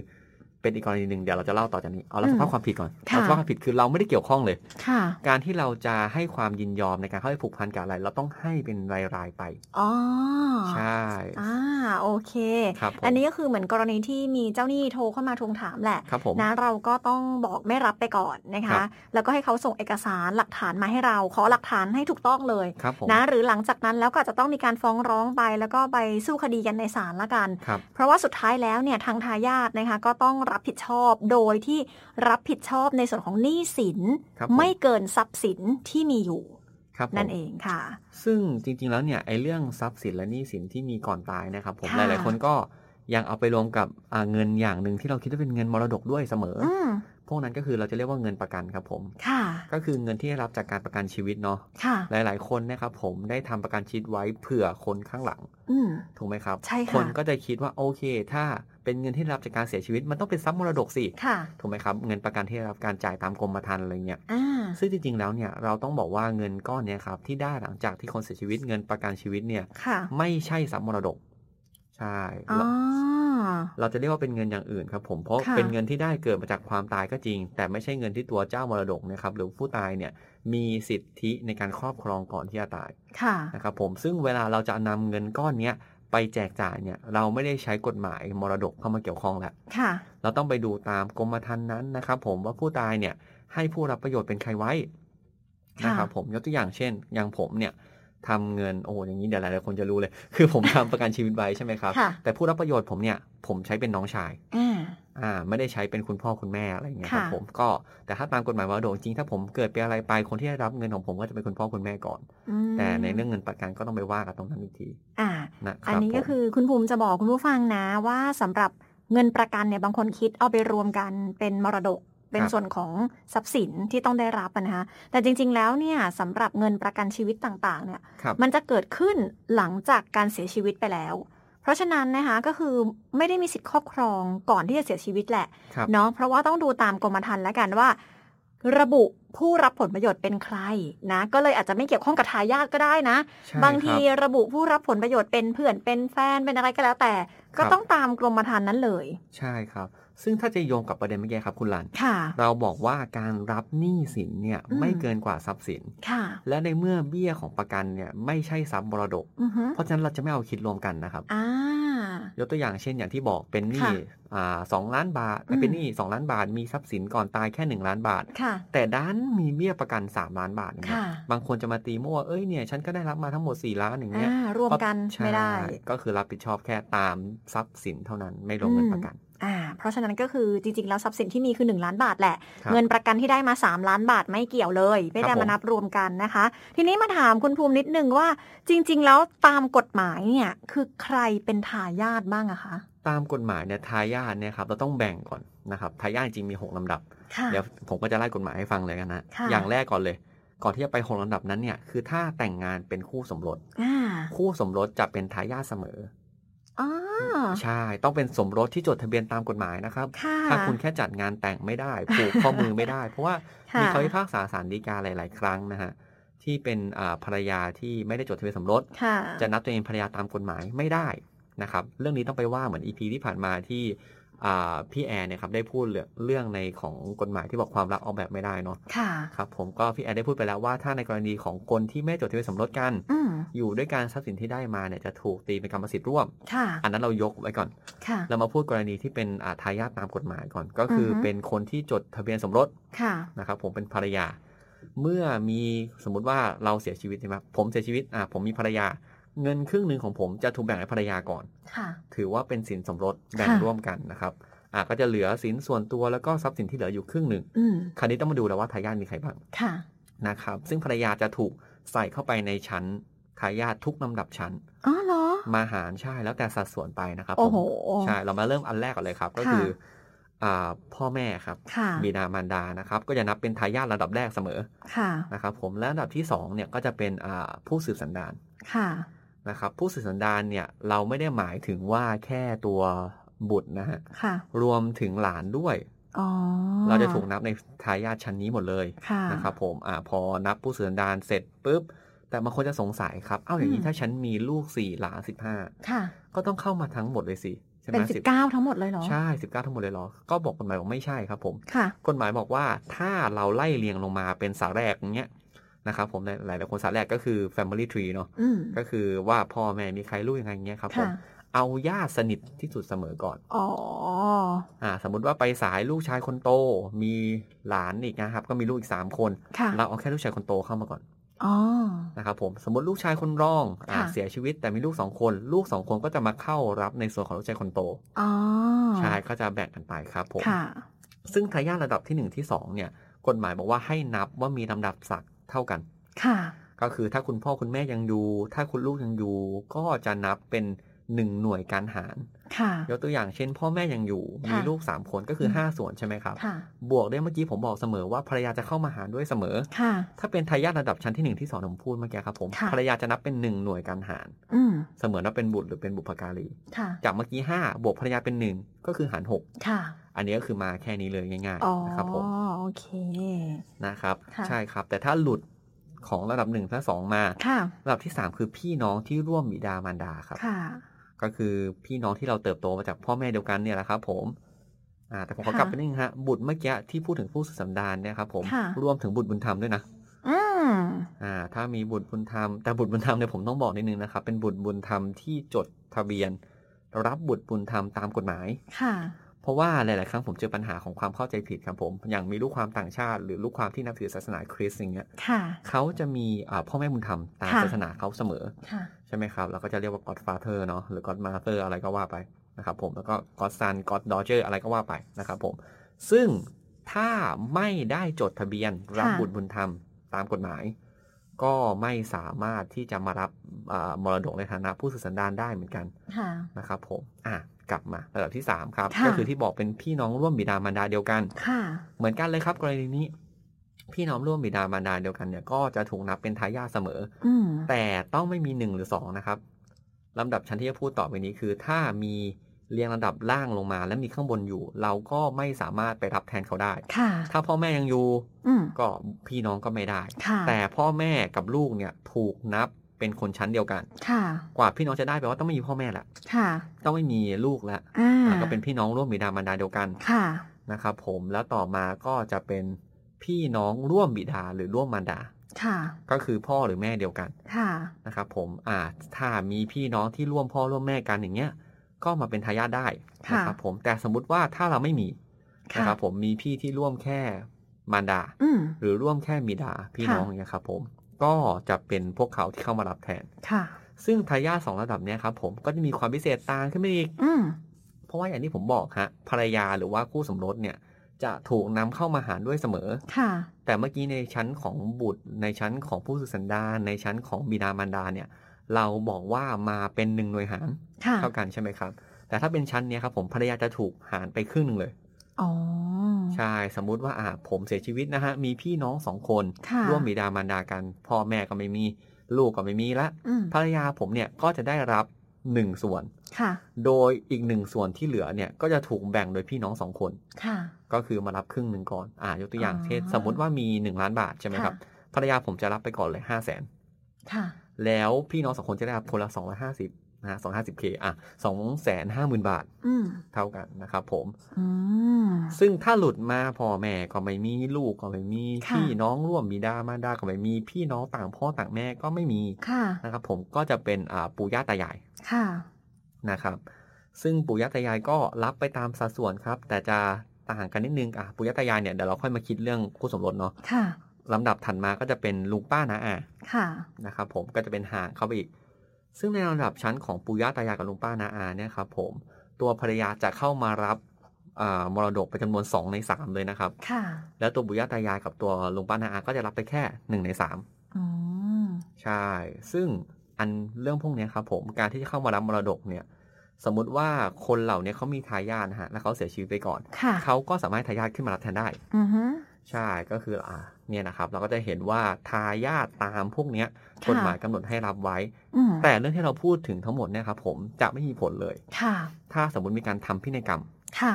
เป็นอีกกรณีหนึ่งเดี๋ยวเราจะเล่าต่อจากนี้เอาเรา
อืม
สภาพความผิดก่อน
ค่ะ
เราสภาพความผิดคือเราไม่ได้เกี่ยวข้องเลย
ค่ะ
การที่เราจะให้ความยินยอมในการเข้าไปผูกพันกับอะไร เราต้องให้เป็นรายๆไป
อ๋อ
ใช่
อ่าโอเค
ครับผม
อันนี้ก็คือเหมือนกรณีที่มีเจ้าหนี้โทรเข้ามาทวงถามแหละ
ครับผม
นะเราก็ต้องบอกไม่รับไปก่อนนะ
ครั
คะ
บ
แล้วก็ให้เขาส่งเอกสารหลักฐานมาให้เราขอหลักฐานให้ถูกต้องเลย
ครับผม
นะหรือหลังจากนั้นแล้วก็อาจจะต้องมีการฟ้องร้องไปแล้วก็ไปสู้คดีกันในศาลละกัน
ครับ
เพราะว่าสุดท้ายแล้วเนี่ยทางทายาทนะคะก็ต้องรับผิดชอบ โดยที่รับผิดชอบในส่วนของหนี้สิน
ครับผม
ไม่เกินทรัพย์สินที่มีอยู่
ครับผม
นั่นเองค่ะ
ซึ่งจริง ๆ แล้วเนี่ยไอ้เรื่องทรัพย์สินและหนี้สินที่มีก่อนตายนะครับผม
ค่ะ
หลายๆคนก็ยังเอาไปรวมกับอ่าเงินอย่างหนึ่งที่เราคิดว่าเป็นเงินมรดกด้วยเสมออ
อืม
พ วกนั้นก็คือเราจะเรียกว่าเงินประกันครับผม
ค่ะ
ก็คือเงินที่ได้รับจากการประกันชีวิตเนาะ
ค่ะ
หลาย ๆ คนนะครับผมได้ทำประกันชีวิตไว้เผื่อคนข้างหลัง
อืม
ถูกไหมครับ
ใช่ค่ะ
คนก็จะคิดว่าโอเค ถ้าเป็นเงินที่ได้รับจากการเสียชีวิตมันต้องเป็นทรัพย์มรดกสิ
ค่ะ
ถูกไหมครับเงินประกันที่ได้รับการจ่ายตามกรมธรรม์อะไรเงี้ย
อ่า
ซึ่งจริงๆแล้วเนี่ยเราต้องบอกว่าเงินก้อนเนี้ยครับที่ได้หลังจากที่คนเสียชีวิตเงินประกันชีวิตเนี่ย
ค่ะ
ไม่ใช่ทรัพย์มรดก ใช่
อ๋อ
เราเราจะเรียกว่าเป็นเงินอย่างอื่นครับผมเพราะ
ค่ะ
เป็นเงินที่ได้เกิดมาจากความตายก็จริง แต่ไม่ใช่เงินที่ตัวเจ้ามรดกนะครับหรือผู้ตายเนี่ยมีสิทธิในการครอบครองก่อนที่จะตาย
ค่ะ
นะครับผมซึ่งเวลาเราจะนำเงินก้อนเนี้ยไปแจกจ่ายเนี่ยเราไม่ได้ใช้กฎหมายมรดกเข้ามาเกี่ยวข้องแล้ว
ค่ะ
เราต้องไปดูตามกรมธรรม์นั้นนะครับผมว่าผู้ตายเนี่ยให้ผู้รับประโยชน์เป็นใครไว้
ค่ะ
นะครับผมยกตัวอย่างเช่น อย่างผมเนี่ย ทำเงินโอ้อย่างนี้เดี๋ยวหลายๆคนจะรู้เลย คือผมทำประกันชีวิตไว้ใช่ไหมครับ
ค่ะ
แต่ผู้รับประโยชน์ผมเนี่ยผมใช้เป็นน้องชาย
อ่า
อ่าไม่ได้ใช้เป็นคุณพ่อคุณแม่อะไรอย่างเงี้ยครับ
ค่ะ
ผมก็แต่ถ้าตามกฎหมายมรดกจริงๆถ้าผมเกิดเป็นอะไรไปคนที่ได้รับเงินของผมก็จะเป็นคุณพ่อคุณแม่ก่อน
อืม
แต่ในเรื่องเงินประกันก็ต้องไปว่ากันตรงนั้นอีกที
อ่า
นะค
อัน
รับ
นี้ก็
ผม
คือคุณภูมิจะบอกคุณผู้ฟังนะว่าสำหรับเงินประกันเนี่ยบางคนคิดเอาไปรวมกันเป็นมรดก เป็นส่วนของทรัพย์สินที่ต้องได้รับอะนะคะแต่จริง ๆ แล้วเนี่ยสำหรับเงินประกันชีวิตต่างๆเนี่ย
ครับ
มันจะเกิดขึ้นหลังจากการเสียชีวิตไปแล้ว เพราะฉะนั้นนะคะก็คือไม่ได้มีสิทธิ์ครอบครองก่อนที่จะเสียชีวิตแหละ
ครับ
เนาะเพราะว่าต้องดูตามกรมธรรม์แล้วกันว่า ระบุผู้รับผลประโยชน์เป็นใครนะ ก็เลยอาจจะไม่เกี่ยวข้องกับทายาทก็ได้นะ
ใช่
บางที
ครับ
ระบุผู้รับผลประโยชน์เป็นเพื่อนเป็นแฟนเป็นอะไรก็แล้วแต่
ครั
ก็
บ
ต้องตามกรมธรรม์นั้นเลย
ใช่ครับ ซึ่งถ้าจะโยงกับประเด็นเมื่อกี้ครับคุณลัน
ค่ะ
เราบอกว่าการรับหนี้สินเนี่ย
อืม
ไม่เกินกว่าทรัพย์สิน
ค่ะ
และในเมื่อเบี้ยของประกันเนี่ยไม่ใช่ทรัพย์มรดก
อือฮึ
เพราะฉะนั้นเราจะไม่เอาคิดรวมกันนะครับ
อ่า
ยกตัวอย่างเช่นอย่างที่บอกเป็นหนี้
ค่ะ
อ่าสองล้านบาท
อืม
เป็นหนี้สองล้านบาท มีทรัพย์สินก่อนตายแค่หนึ่งล้านบาท
ค่ะ
แต่ด้านมีเบี้ยประกันสามล้านบาทอย่างเงี้ย
ค่ะ
บางคนจะมาตีมั่วเอ้ยเนี่ยฉันก็ได้รับมาทั้งหมดสี่ล้านอย่างเงี้ย
อ่ารวมกัน
ใช่
ไม่ได้
ก็คือรับผิดชอบแค่ตามทรัพย์สินเท่านั้นไม่รวมเงินประกัน
อ่าเพราะฉะนั้นก็คือจริง ๆ แล้วทรัพย์สินที่มีคือ 1 ล้านบาทแหละ
ครับ
เงินประกันที่ได้มา 3 ล้านบาทไม่เกี่ยวเลย ไม่ได้
ครับผม
มานับรวมกันนะคะ ทีนี้มาถามคุณภูมินิดนึงว่า จริง ๆ แล้วตามกฎหมายเนี่ยคือใครเป็นทายาทบ้างอะคะ
ตามกฎหมายเนี่ยทายาทเนี่ยครับเราต้องแบ่งก่อนนะครับทายาทจริงๆมีหกลำดับ
ค่ะ
เดี๋ยวผมก็จะไล่กฎหมายให้ฟังเลยกันนะ
ค่ะ
อย่างแรกก่อนเลย ก่อนที่จะไปหกลำดับนั้นเนี่ยคือถ้าแต่งงานเป็นคู่สมรส
อ่า
คู่สมรสจะเป็นทายาทเสมอ
อ๋อ
ใช่ ต้องเป็นสมรสที่จดทะเบียนตามกฎหมายนะครับ
ค่ะ
ถ้าคุณแค่จัดงานแต่งไม่ได้ผูกข้อมือไม่ได้ เพราะว่า
ค่ะ
มีคำพิพากษาศาลฎีกาหลาย ๆ ครั้งนะฮะที่เป็นอ่าภรรยาที่ไม่ได้จดทะเบียนสมรส
ค่ะ
จะนับตัวเองภรรยาตามกฎหมายไม่ได้นะครับ เรื่องนี้ต้องไปว่าเหมือนอีพีที่ผ่านมาที่อ่า พี่แอนเนี่ยครับได้พูดเรื่องเรื่องในของกฎหมายที่บอกความรักออกแบบไม่ได้เนาะ
ค่ะ
ครับผมก็พี่แอนได้พูดไปแล้วว่าถ้าในกรณีของคนที่ไม่จดทะเบียนสมรสกัน
อืม
อยู่ด้วยการทรัพย์สินที่ได้มาเนี่ยจะถูกตีเป็นกรรมสิทธิ์ร่วม
ค่ะ
อันนั้นเรายกไว้ก่อน
ค่ะ
เรามาพูดกรณีที่เป็นอ่าทายาทตามกฎหมายก่อน ก็คืออ
อฮึ
เป็นคนที่จดทะเบียนสมรส
ค่ะ
นะครับผมเป็นภรรยา เมื่อมีสมมุติว่าเราเสียชีวิตใช่ไหมผมเสียชีวิตอ่าผมมีภรรยา เงินครึ่งหนึ่งของผมจะถูกแบ่งให้ภรรยาก่อน
ค่ะ
ถือว่าเป็นสินสมรสแบ่ง
ค่ะ
ร่วมกันนะครับอ่าก็จะเหลือสินส่วนตัวแล้วก็ทรัพย์สินที่เหลืออยู่ครึ่งหนึ่ง
อืม
คราวนี้ต้องมาดูแล้วว่าทายาทมีใครบ้าง
ค่ะ
นะครับ ซึ่งภรรยาจะถูกใส่เข้าไปในชั้นทายาททุกลำดับชั้น
อ๋อเหรอ
มาหารใช่แล้วแต่สัดส่วนไปนะครับ
โอ้
ผม
โห
ใช่ เรามาเริ่มอันแรกก่อนเลยครับ ก็
ค่ะ
คืออ่าพ่อแม่ครับ
ค่ะ
บิดามารดานะครับ ก็จะนับเป็นทายาทระดับแรกเสมอ
ค่ะ
นะครับผม และอันดับที่สองเนี่ยก็จะเป็นอ่าผู้สืบสันดาน
ค่ะ
นะครับ ผู้สืบสันดานเนี่ยเราไม่ได้หมายถึงว่าแค่ตัวบุตรนะฮะ
ค่ะ
รวมถึงหลานด้วย
อ๋อ
เราจะถูกนับในทายาทชั้นนี้หมดเลย
ค่ะ
นะครับผมอ่าพอนับผู้สืบสันดานเสร็จปุ๊บ แต่บางคนจะสงสัยครับ เอ้าอย่างนี้
อืม
ถ้าฉันมีลูกสี่หลานสิบห้า
ค่ะ
ก็ต้องเข้ามาทั้งหมดเลยสิใช่ไห
เป็
ม
นสิบเก้าทั้งหมดเลยเหรอ
ใช่สิบเก้าทั้งหมดเลยเหรอ ก็บอกกฎหมายบอกไม่ใช่ครับผม
ค่ะ
กฎหมายบอกว่าถ้าเราไล่เรียงลงมาเป็นสาแรกอย่างเงี้ย นะครับผมในหลายหลายๆคนสาแรกก็คือ family tree เนาะ
อืม
ก็คือว่าพ่อแม่มีใครลูกยังไงเงี้ยครับผม
ค่ะ
เอาญาติสนิทที่สุดเสมอก่อน
อ๋อ
อ่า สมมุติว่าไปสายลูกชายคนโต มีหลานอีกนะครับ ก็มีลูกอีกสามคน
ค่ะ
เราเอาแค่ลูกชายคนโตเข้ามาก่อน
อ๋อ
นะครับผม สมมติลูกชายคนรอง อ่า
ค่ะ
เสียชีวิตแต่มีลูกสองคน ลูกสองคนก็จะมาเข้ารับในส่วนของลูกชายคนโต
อ๋อ
ใช่ ก็จะแบ่งกันไปครับผม
ค่ะ
ซึ่งทายาทระดับที่หนึ่งที่สองเนี่ย กฎหมายบอกว่าให้นับว่ามีลำดับศักดิ์ เท่ากัน
ค่ะ
ก็คือถ้าคุณพ่อคุณแม่ยังอยู่ ถ้าคุณลูกยังอยู่ ก็จะนับเป็น หนึ่งหน่วยการหาร
ค่ะ
ยกตัวอย่างเช่น พ่อแม่ยังอยู่
ค่ะ
มีลูกสามคนก็คือห้าส่วนใช่ไหมครับ
ค่ะ
บวกได้เมื่อกี้ผมบอกเสมอว่าภรรยาจะเข้ามาหารด้วยเสมอ
ค่ะ
ถ้าเป็นทายาทระดับชั้นที่หนึ่งที่สองผมพูดเมื่อกี้ครับผม
ค่ะ
ภรรยาจะนับเป็นหนึ่งหน่วยการหาร
อืม
เสมือนว่าเป็นบุตรหรือเป็นบุพการี
ค่ะ
จากเมื่อกี้ห้าบวกภรรยาเป็นหนึ่งก็คือหารหก
ค่ะ
อันนี้ก็คือมาแค่นี้เลยง่าย
อ๋อ
ๆนะครับผม
โอเค
นะครับ
ค่ะ
ใช่ครับ แต่ถ้าหลุดของระดับหนึ่งและสองมา
ค่ะ
ระดับที่สามคือพี่น้องที่ร่วมบิดามารดาครับ
ค่ะ
ก็คือพี่น้องที่เราเติบโตมาจากพ่อแม่เดียวกันเนี่ยแหละครับ ผมอ่าแต่ผมขอ
ค่ะ
กลับไปนิดนึงฮะบุตรเมื่อกี้ที่พูดถึงผู้สืบสันดานเนี่ยครับผม
ค่ะ
รวมถึงบุตรบุญธรรมด้วยนะ
อืม
อ่า ถ้ามีบุตรบุญธรรมแต่บุตรบุญธรรมเนี่ยผมต้องบอกนิดนึงนะครับ เป็นบุตรบุญธรรมที่จดทะเบียน รับบุตรบุญธรรมตามกฎหมาย
ค่ะ
เพราะว่าหลาย ๆ ครั้งผมเจอปัญหาของความเข้าใจผิดครับผม อย่างมีลูกความต่างชาติ หรือลูกความที่นับถือศาสนาคริสต์อย่างเงี้ย
ค่ะ
เขาจะมีอ่าพ่อแม่บุญธรรมตาม
ค่ะ
ศาสนาเขาเสมอ
ค่ะ
ใช่ไหมครับ แล้วก็จะเรียกว่า godfather เนาะหรือ godmother อะไรก็ว่าไปนะครับผม แล้วก็ godson goddaughter อะไรก็ว่าไปนะครับผม ซึ่งถ้าไม่ได้จดทะเบียนรับ
ค่ะ
บุตรบุญธรรมตามกฎหมาย ก็ไม่สามารถที่จะมารับอ่ามรดกในฐานะผู้สืบสันดานได้เหมือนกัน
ค่ะ
นะครับผม อะกลับมาระดับที่ 3 ครับ
ค่ะ
ก็คือที่บอกเป็นพี่น้องร่วมบิดามารดาเดียวกัน
ค่ะ
เหมือนกันเลยครับกรณีนี้ พี่น้องร่วมบิดามารดาเดียวกันเนี่ยก็จะถูกนับเป็นทายาทเสมอ
อืม
แต่ต้องไม่มีหนึ่งหรือสองนะครับลำดับชั้นที่จะพูดต่อไปนี้คือ ถ้ามีเรียงลำดับล่างลงมา และมีข้างบนอยู่ เราก็ไม่สามารถไปรับแทนเขาได้
ค่ะ
ถ้าพ่อแม่ยังอยู่
อืม
ก็พี่น้องก็ไม่ได้
ค่ะ
แต่พ่อแม่กับลูกเนี่ยถูกนับเป็นคนชั้นเดียวกัน
ค่ะ
กว่าพี่น้องจะได้แปลว่าต้องไม่มีพ่อแม่ละ
ค่ะ
ต้องไม่มีลูกละ
อ่า
อะก็เป็นพี่น้องร่วมบิดามารดาเดียวกัน
ค่ะ
นะครับผมแล้วต่อมาก็จะเป็น พี่น้องร่วมบิดาหรือร่วมมารดา
ค่ะ
ก็คือพ่อหรือแม่เดียวกัน
ค่ะ
นะครับผมอ่าถ้ามีพี่น้องที่ร่วมพ่อร่วมแม่กันอย่างเงี้ย ก็มาเป็นทายาทได้
ค่ะ
นะครับผมแต่สมมุติว่าถ้าเราไม่มี
ค่ะ
นะครับผมมีพี่ที่ร่วมแค่มารดา
อืม
หรือร่วมแค่มิดาพี่
ค่ะ
น้องอย่างเงี้ยครับผมก็จะเป็นพวกเขาที่เข้ามารับแทน
ค่ะ
ซึ่งทายาทสองระดับเนี้ยครับผมก็จะมีความพิเศษต่างขึ้นไปอีก
อืม
เพราะว่าอย่างที่ผมบอกฮะภรรยาหรือว่าคู่สมรสเนี่ย จะถูกนำเข้ามาหารด้วยเสมอ
ค่ะ
แต่เมื่อกี้ในชั้นของบุตร ในชั้นของผู้สืบสันดานในชั้นของบิดามารดาเนี่ย เราบอกว่ามาเป็นหนึ่งหน่วยหาร
ค่ะ
เท่ากันใช่ไหมครับ แต่ถ้าเป็นชั้นเนี้ยครับผมภรรยาจะถูกหารไปครึ่งหนึ่งเลย
อ๋อ
ใช่สมมุติว่าอ่าผมเสียชีวิตนะฮะมีพี่น้องสองคน
ค่ะ
ร่วมบิดามารดากันพ่อแม่ก็ไม่มี ลูกก็ไม่มีละ
อืม
ภรรยาผมเนี่ยก็จะได้รับ หนึ่งส่วน
ค่ะ
โดยอีกหนึ่งส่วนที่เหลือเนี่ยก็จะถูกแบ่งโดยพี่น้องสองคน
ค่ะ
ก็คือมารับครึ่งหนึ่งก่อน อ่ายกตัวอย่าง
อ๋อ
เช่นสมมติว่ามีหนึ่งล้านบาทใช่ไหมครับ
ค่ะ
ภรรยาผมจะรับไปก่อนเลยห้าแสน
ค่ะ
แล้วพี่น้องสองคนจะได้รับคนละสองร้อยห้าสิบ นะฮะสองห้าสิบเคอะสองแสนห้าหมื่นบาท
อืม
เท่ากันนะครับผม
อืม
ซึ่งถ้าหลุดมาพ่อแม่ก็ไม่มีลูกก็ไม่มี
ค่ะ
พี่น้องร่วมบิดามารดาก็ไม่มีพี่น้องต่างพ่อต่างแม่ก็ไม่มี
ค่ะ
นะครับ ผมก็จะเป็นอ่าปู่ย่าตายาย
ค่ะ
นะครับ ซึ่งปู่ย่าตายายก็รับไปตามสัดส่วนครับ แต่จะต่างกันนิดนึงอะปู่ย่าตายายเนี่ยเดี๋ยวเราค่อยมาคิดเรื่องคู่สมรสเนาะ
ค่ะ
ลำดับถัดมาก็จะเป็นลุงป้านาอา
ค่ะ
นะครับผมก็จะเป็นห่างเข้าไปอีก ซึ่งในลำดับชั้นของปู่ย่าตายายกับลุงป้านาอาเนี่ยครับผมตัวภรรยาจะเข้ามารับอ่ามรดกเป็นจำนวนสองในสามเลยนะครับ
ค่ะ
แล้วตัวปู่ย่าตายายกับตัวลุงป้านาอาก็จะรับไปแค่หนึ่งในสาม
อืม
ใช่ ซึ่งอันเรื่องพวกเนี้ยครับผม การที่จะเข้ามารับมรดกเนี่ย สมมุติว่าคนเหล่านี้เขามีทายาทนะฮะ แล้วเขาเสียชีวิตไปก่อน
ค่ะ
เขาก็สามารถทายาทขึ้นมารับแทนได้
อือฮึ
ใช่ก็คืออ่าเนี่ยนะครับ เราก็จะเห็นว่าทายาทตามพวกเนี้ย
ค่ะ
กฎหมายกำหนดให้รับไว้
อืม
แต่เรื่องที่เราพูดถึงทั้งหมดเนี่ยครับผมจะไม่มีผลเลย
ค่ะ
ถ้าสมมติมีการทำพินัยกรรม
ค่ะ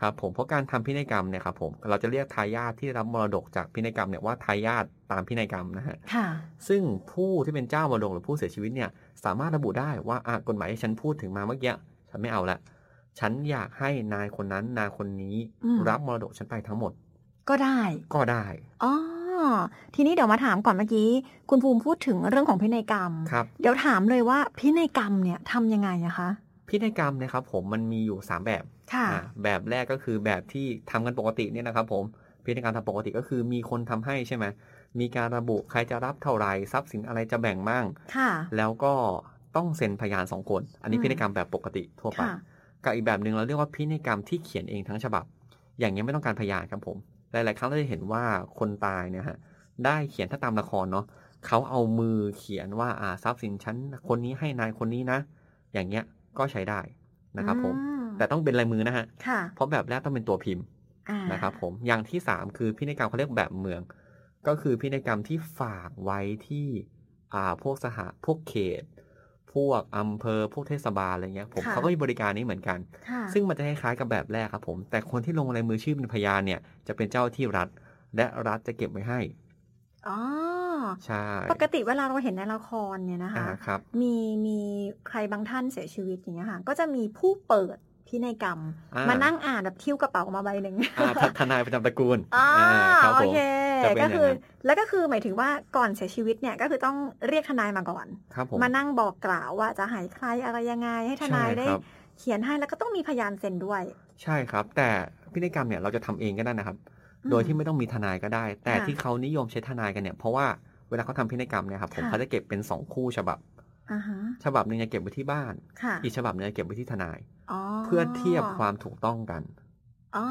ครับผมเพราะการทำพินัยกรรมเนี่ยครับผมเราจะเรียกทายาทที่รับมรดกจากพินัยกรรมเนี่ยว่าทายาทตามพินัยกรรมนะฮะ
ค่ะ
ซึ่งผู้ที่เป็นเจ้ามรดกหรือผู้เสียชีวิตเนี่ยสามารถระบุได้ว่าอะกฎหมายที่ฉันพูดถึงมาเมื่อกี้ฉันไม่เอาละฉันอยากให้นายคนนั้นนายคนนี้
อืม
รับมรดกฉันไปทั้งหมด
ก็ได้
ก็ได้
อ๋อทีนี้เดี๋ยวมาถามก่อนเมื่อกี้ คุณภูมิพูดถึงเรื่องของพินัยกรรม
ครับ
เดี๋ยวถามเลยว่าพินัยกรรมเนี่ยทำยังไงอะคะ
พินัยกรรมเนะครับ ผมมันมีอยู่ 3 แบบ
ค่ะ
อะแบบแรกก็คือแบบที่ทำกันปกติเนี่ยนะครับ ผมพินัยกรรมทำปกติก็คือมีคนทำให้ใช่ไหมมีการระบุใครจะรับเท่าไหร่ทรัพย์สินอะไรจะแบ่งมั่ง
ค่ะ
แล้วก็ต้องเซ็นพยานสองคน อันนี้
อืม
พินัยกรรมแบบปกติทั่วไป
ค่ะ
กับอีกแบบหนึ่งเราเรียกว่าพินัยกรรมที่เขียนเองทั้งฉบับ อย่างนี้ยไม่ต้องการพยานครับผม หลาย ๆ ครั้งเราจะเห็นว่าคนตายเนี่ยฮะได้เขียนถ้าตามละครเนาะเขาเอามือเขียนว่าอ่าทรัพย์สินชั้นคนนี้ให้นายคนนี้นะ อย่างเงี้ยก็ใช้ได้นะครับผม
อื
แต่ต้องเป็นลายมือนะฮะ
ค่ะ
เพราะแบบแรกต้องเป็นตัวพิมพ์
อ่า
นะครับผมอย่างที่สามคือพินัยกรรมเขาเรียกแบบเมือง ก็คือพินัยกรรมที่ฝากไว้ที่อ่าพวกสหพวกเขต พวกอำเภอพวกเทศบาลอะไรเงี้ยผมเขาก็มีบริการนี้เหมือนกัน
ค่ะ
ซึ่งมันจะคล้ายๆกับแบบแรกครับผม แต่คนที่ลงลายมือชื่อเป็นพยานเนี่ยจะเป็นเจ้าที่รัฐ และรัฐจะเก็บไว้ให้
อ๋อ
ใช่
ปกติเวลาเราเห็นในละครเนี่ยนะคะ
อ่าครับ
มีมีใครบางท่านเสียชีวิตอย่างเงี้ยค่ะก็จะมีผู้เปิดพินัยกรรม
อ่าม
มานั่งอ่านแบบทิ้วกระเป๋าออกมาใบหนึ่ง
อ่าททนายประจำตระกูล
อ่า
ครับ
โอ
ผม
เค
จะเป็น
ก็คือ
อย่างนั้น
แล้วก็คือหมายถึงว่าก่อนเสียชีวิตเนี่ยก็คือต้องเรียกทนายมาก่อน
ครับผม
มานั่งบอกกล่าวว่าจะให้ใครอะไรยังไงให้ทนาย
ใช่
ได้
ครับ
เขียนให้แล้วก็ต้องมีพยานเซ็นด้วย
ใช่ครับ แต่พินัยกรรมเนี่ยเราจะทำเองก็ได้นะครับ
อืม
โดยที่ไม่ต้องมีทนายก็ได้ แต่
ค่ะ
ที่เขานิยมใช้ทนายกันเนี่ยเพราะว่าเวลาเขาทำพินัยกรรมเนี่ยครับผม
ค่ะ
เขาจะเก็บเป็นสองคู่ฉบับ
อ่าฮะ
ฉบับหนึ่งจะเก็บไว้ที่บ้าน
ค่ะ
อีกฉบับหนึงจะเก็บไว้ที่ทนาย
อ๋อ
เพื่อเทียบความถูกต้องกัน
อ๋อ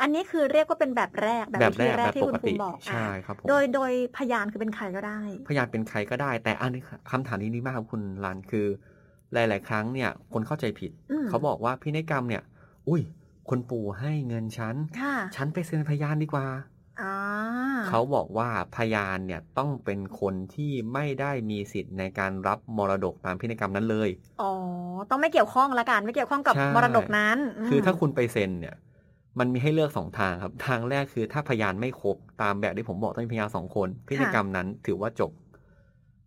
อันนี้คือเรียกว่าเป็นแบบแรกแบบ
แบบ
วิ
แร
ธี
ก
แร
แบ
ก
บ
ที่
ป
คุ
ก
ณภู
ติ
มิบอก
ใช่
อะ
ครับผม
โดยโดยพยานคือเป็นใครก็ได้
พยานเป็นใครก็ได้ แต่อันนี้คำถามนี้ดีมากครับคุณรันคือ หลาย ๆ ครั้งเนี่ย คนเข้าใจผิด
อืม
เขาบอกว่าพินัยกรรมเนี่ย อุ้ย คนปู่ให้เงินฉัน
ค่ะ
ฉันไปเซ็นพยานดีกว่า
อ่า
เขาบอกว่าพยานเนี่ยต้องเป็นคนที่ไม่ได้มีสิทธิ์ในการรับมรดกตามพินัยกรรมนั้นเลย
อ๋อ ต้องไม่เกี่ยวข้องละกัน ไม่เกี่ยวข้องกับ
ใช่
มรดกนั้นม
คือถ้าคุณไปเซ็นเนี่ย มันมีให้เลือกสองทางครับ ทางแรกคือถ้าพยานไม่ครบตามแบบที่ผมบอกต้องมีพยานสองคนพินัยกรรมนั้นถือว่าจบ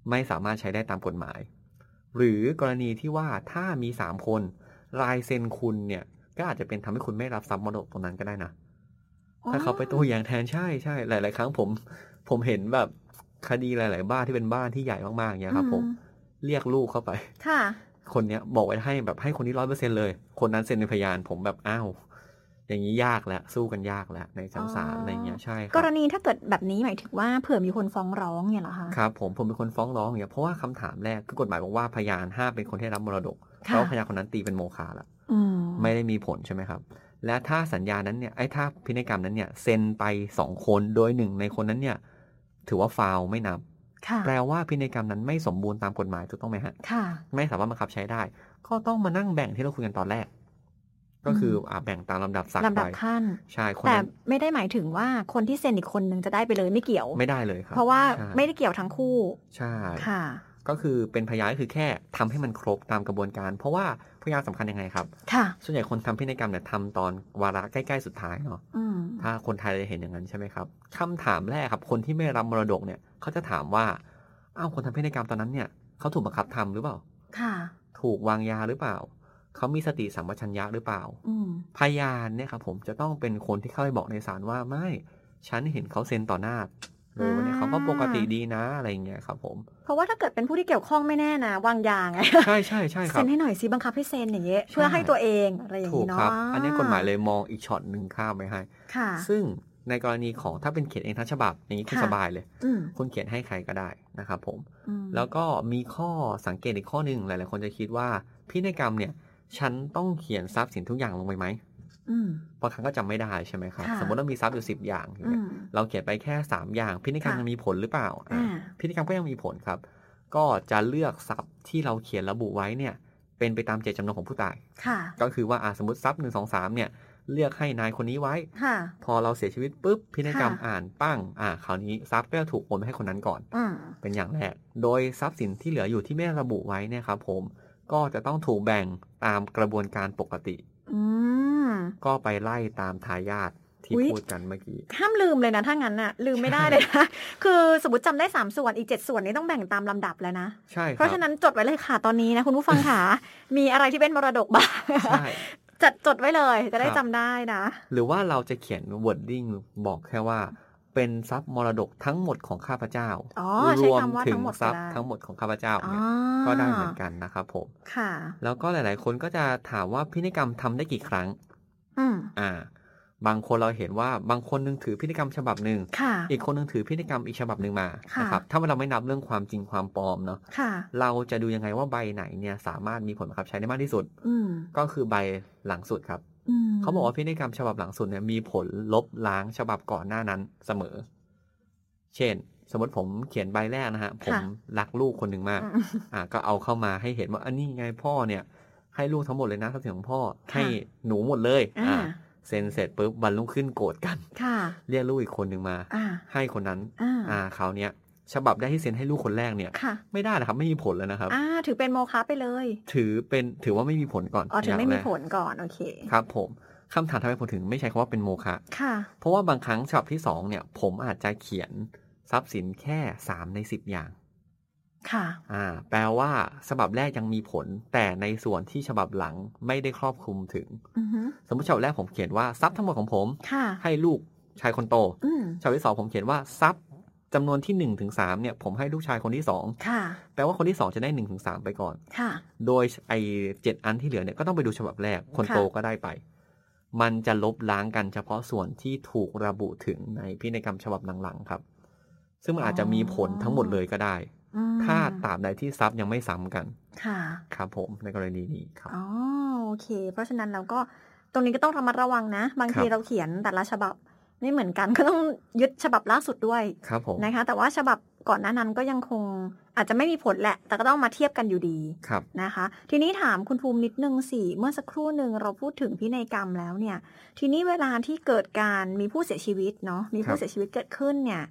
ไม่สามารถใช้ได้ตามกฎหมาย หรือกรณีที่ว่าถ้ามีสามคนลายเซ็นคุณเนี่ย ก็อาจจะเป็นทำให้คุณไม่รับทรัพย์มรดกตรงนั้นก็ได้นะถ้าเขาไปตัวอย่างแทนใช่ใช่หลาย ๆ ครั้งผม ผมเห็นแบบคดีหลาย ๆ บ้านที่เป็นบ้านที่ใหญ่มากๆอย่างเงี้ยครับ ผม
อื
เรียกลูกเข้าไป
ค่ะ
คนเนี้ยบอกไว้ให้แบบให้คนนี้ร้อยเปอร์เซ็นเลย คนนั้นเซ็นเป็นพยานผมแบบอ้าว อย่างนี้ยากแล้วสู้กันยากแล้วในชั้นศาล
อ๋ออ
อะไรเงี้ยใช่ค
ก
รับ
รณีถ้าเกิดแบบนี้หมายถึงว่าเผื่อมีคนฟ้องร้องเนี่ยเหรอคะ
ครับผมผมเป็นคนฟ้องร้องอย่างเงี้ยเพราะว่าคำถามแรกคือกฎหมายบอกว่าพยานห้ามเป็นคนที่รับมรดก
ค่ะ
แล้วพยานคนนั้นตีเป็นโมฆะละ
อืม
ไม่ได้มีผลใช่ไหมครับ และถ้าสัญญานั้นเนี่ยไอ้ถ้าพินัยกรรมนั้นเนี่ยเซ็นไปสองคนโดยหนึ่งในคนนั้นเนี่ยถือว่าฟาวล์ไม่นับ
ค่ะ
แปลว่าพินัยกรรมนั้นไม่สมบูรณ์ตามกฎหมายถูกต้องไหมฮะ
ค่ะ
ไม่สามารถบังคับใช้ได้ ก็ต้องมานั่งแบ่งที่เราคุยกันตอนแรก ก็คืออ่าแบ่งตามลำดับศักดิ์
ลำ
ไป
ดับขั้น
ใช่คน
แต่
นั้น
ไม่ได้หมายถึงว่าคนที่เซ็นอีกคนนึงจะได้ไปเลยไม่เกี่ยว
ไม่ได้เลยครับ
เพราะว่า
ใช่
ไม่ได้เกี่ยวทั้งคู่
ใช่
ค่ะ
ก็คือเป็นพยานก็คือแค่ทำให้มันครบตามกระบวนการ เพราะว่าพยานสำคัญยังไงครับ
ค่ะ
ส่วนใหญ่คนทำพินัยกรรมเนี่ยทำตอนวาระใกล้ๆสุดท้ายเนาะ
อืม
ถ้าคนไทยจะเห็นอย่างนั้นใช่ไหมครับคำถามแรกครับ คนที่ไม่รับมรดกเนี่ยเขาจะถามว่าอ้าวคนทำพินัยกรรมตอนนั้นเนี่ยเขาถูกบังคับทำหรือเปล่า
ค่ะ
ถูกวางยาหรือเปล่า เขามีสติสัมปชัญญะหรือเปล่า
อืม
พยานเนี่ยครับผมจะต้องเป็นคนที่เข้าไปบอกในศาลว่าไม่ ฉันเห็นเขาเซ็นต่อหน้าเลยวันนี้เขาก็ปกติดีนะอะไรอย่างเงี้ยครับผม
เพราะว่าถ้าเกิดเป็นผู้ที่เกี่ยวข้องไม่แน่นะวางยาไง
ใช่ใช่ใช่ครั
เซ็
บ
นให้หน่อยสิบังคับให้เซ็นอย่างเงี้ย
ใช่
เพื่อให้ตัวเองอะไรอย่าง
ถูก
งี้เนาะ
ครับอันนี้กฎหมายเลยมองอีกช็อตหนึ่งข้ามไปให้
ค่ะ
ซึ่งในกรณีของถ้าเป็นเขียนเองทั้งฉบับอย่างนี้คุณ
ค่ะ
สบายเลย
อืม
คุณเขียนให้ใครก็ได้นะครับผม
อืม
แล้วก็มีข้อสังเกตอีกข้อหนึ่งหลาย ๆ คนจะคิดว่าพินัยกรรมเนี่ย ฉันต้องเขียนทรัพย์สินทุกอย่างลงไปไหม
อืม
บางครั้งก็จำไม่ได้ใช่ไหมครับ
ค่ะ
สมมติว่ามีทรัพย์อยู่สิบอย่างอย่าง
อื
เงี้ย
ม
เราเขียนไปแค่สามอย่าง พินัยกรรม
ค่ะ
ยังมีผลหรือเปล่าอะ
อ่า
พินัยกรรมก็ยังมีผลครับ ก็จะเลือกทรัพย์ที่เราเขียนระบุไว้เนี่ย เป็นไปตามเจตจำนงของผู้ตาย
ค่ะ
ก็คือว่าอะสมมติทรัพย์หนึ่งสองสามเนี่ย เลือกให้นายคนนี้ไว้
ค่ะ
พอเราเสียชีวิตปุ๊บพินัยกรรม
ค่ะ
อ่านปั้งอ่าคราวนี้ทรัพย์ก็จะถูกโอนไปให้คนนั้นก่อน
อืม
เป็นอย่างแรกโดยทรัพย์สินที่เหลืออยู่ที่ไม่ได้ระบุไว้เนี่ยครับผม ก็จะต้องถูกแบ่งตามกระบวนการปกติ
อืม
ก็ไปไล่ตามทายาทที่
อุ๊ย
พูดกันเมื่อกี้
ห้ามลืมเลยนะถ้างั้นน่ะ ลืมไม่ได้เลยนะ คือสมมติจำได้สามส่วนอีกเจ็ดส่วนนี้ต้องแบ่งตามลำดับแล้วนะ
ใช่ค
เพ
รับ
ราะฉะนั้นจดไว้เลยค่ะตอนนี้นะ คุณผู้ฟังค่ะ มีอะไรที่เป็นมรดกบ้าง
ใช่
จัดจดไว้เลยจะได้
ครับ
จำได้นะ
หรือว่าเราจะเขียน wording บอกแค่ว่า เป็นทรัพย์มรดกทั้งหมดของข้าพเจ้า
อ๋อ
ร
ใช้
วม
คำว่า
ถึ
ทั้
ง
งหมด
ทรัพย์
ก็ได้
ทั้งหมดของข้าพเจ้า
อ๋อ
เนี่ยก็ได้เหมือนกันนะครับผม
ค่ะ
แล้วก็หลาย ๆ คนก็จะถามว่าพินัยกรรมทำได้กี่ครั้ง
อืม
อ่า บางคนเราเห็นว่าบางคนนึงถือพินัยกรรมฉบับหนึ่ง
ค่ะ
อีกคนนึงถือพินัยกรรมอีกฉบับหนึ่งมา
ค่ะ
นะครับถ้าเราไม่นับเรื่องความจริงความปลอมเนาะ
ค่ะ
เราจะดูยังไงว่าใบไหนเนี่ยสามารถมีผลบังคับใช้ได้มากที่สุด
อืม
ก็คือใบหลังสุดครับ
อืม
เขาบอกว่าพินัยกรรมฉบับหลังสุดเนี่ยมีผลลบล้างฉบับก่อนหน้านั้นเสมอ เช่น สมมติผมเขียนใบแรกนะฮะ ผมรักลูกคนหนึ่งมาก
อืม
อ่า ก็เอาเข้ามาให้เห็นว่าอันนี้ไงพ่อเนี่ย ให้ลูกทั้งหมดเลยนะทรัพย์สินของพ่อให้หนูหมดเลย
อ่า
เซ็นเสร็จปุ๊บวันรุ่งขึ้นโกรธกัน
ค่ะ
เรียกลูกอีกคนหนึ่งมา
อ่า
ให้คนนั้น
อ่า
อ่าคราวเนี้ย ฉบับได้ที่เซ็นให้ลูกคนแรกเนี่ย
ค่ะ
ไม่ได้นะครับ ไม่มีผลแล้วนะครับ
อ่า ถือเป็นโมฆะไปเลย
ถือเป็นถือว่าไม่มีผลก่อน
อ๋อถือไม่
ย่าง
มี
แรก
ผลก่อนโอเค
ครับ ผมคำถามทำไมผมถึงไม่ใช้คำว่าเป็นโมฆะ
ค่ะ
เพราะว่าบางครั้งฉบับที่สองเนี่ย ผมอาจจะเขียนทรัพย์สินแค่สามในสิบอย่าง
ค่ะ
อ่า แปลว่าฉบับแรกยังมีผล แต่ในส่วนที่ฉบับหลังไม่ได้ครอบคลุมถึง
อือฮึ
สมมติฉบับแรกผมเขียนว่าทรัพย์ทั้งหมดของผม
ค่ะ
ให้ลูกชายคนโต
อืม
ฉบับที่สองผมเขียนว่าทรัพย์ จำนวนที่หนึ่งถึงสามเนี่ยผมให้ลูกชายคนที่สอง
ค่ะ
แปลว่าคนที่สองจะได้หนึ่งถึงสามไปก่อน
ค่ะ
โดยไอ้เจ็ดอันที่เหลือเนี่ยก็ต้องไปดูฉบับแรก คน
ค่ะ
โตก็ได้ไป มันจะลบล้างกันเฉพาะส่วนที่ถูกระบุถึงในพินัยกรรมฉบับหลังๆครับ ซึ่งมันอาจจะมีผลทั้งหมดเลยก็ได้
อืม
ถ้าตราบใดที่ทรัพย์ยังไม่ซ้ำกัน
ค่ะ
ครับผมในกรณีนี้ครับ
อ๋อโอเค เพราะฉะนั้นเราก็ตรงนี้ก็ต้องระมัดระวังนะ บางที
ครับ
เราเขียนแต่ละฉบับ ไม่เหมือนกันก็ต้องยึดฉบับล่าสุดด้วย
ครับผม
นะคะ แต่ว่าฉบับก่อนหน้านั้นก็ยังคงอาจจะไม่มีผลแหละ แต่ก็ต้องมาเทียบกันอยู่ดี
ครับ
นะคะ ทีนี้ถามคุณภูมินิดนึงสิเมื่อสักครู่หนึ่งเราพูดถึงพินัยกรรมแล้วเนี่ย ทีนี้เวลาที่เกิดการมีผู้เสียชีวิตเนาะมี
ครั
ผู้
บ
เสียชีวิตเกิดขึ้นเนี่ย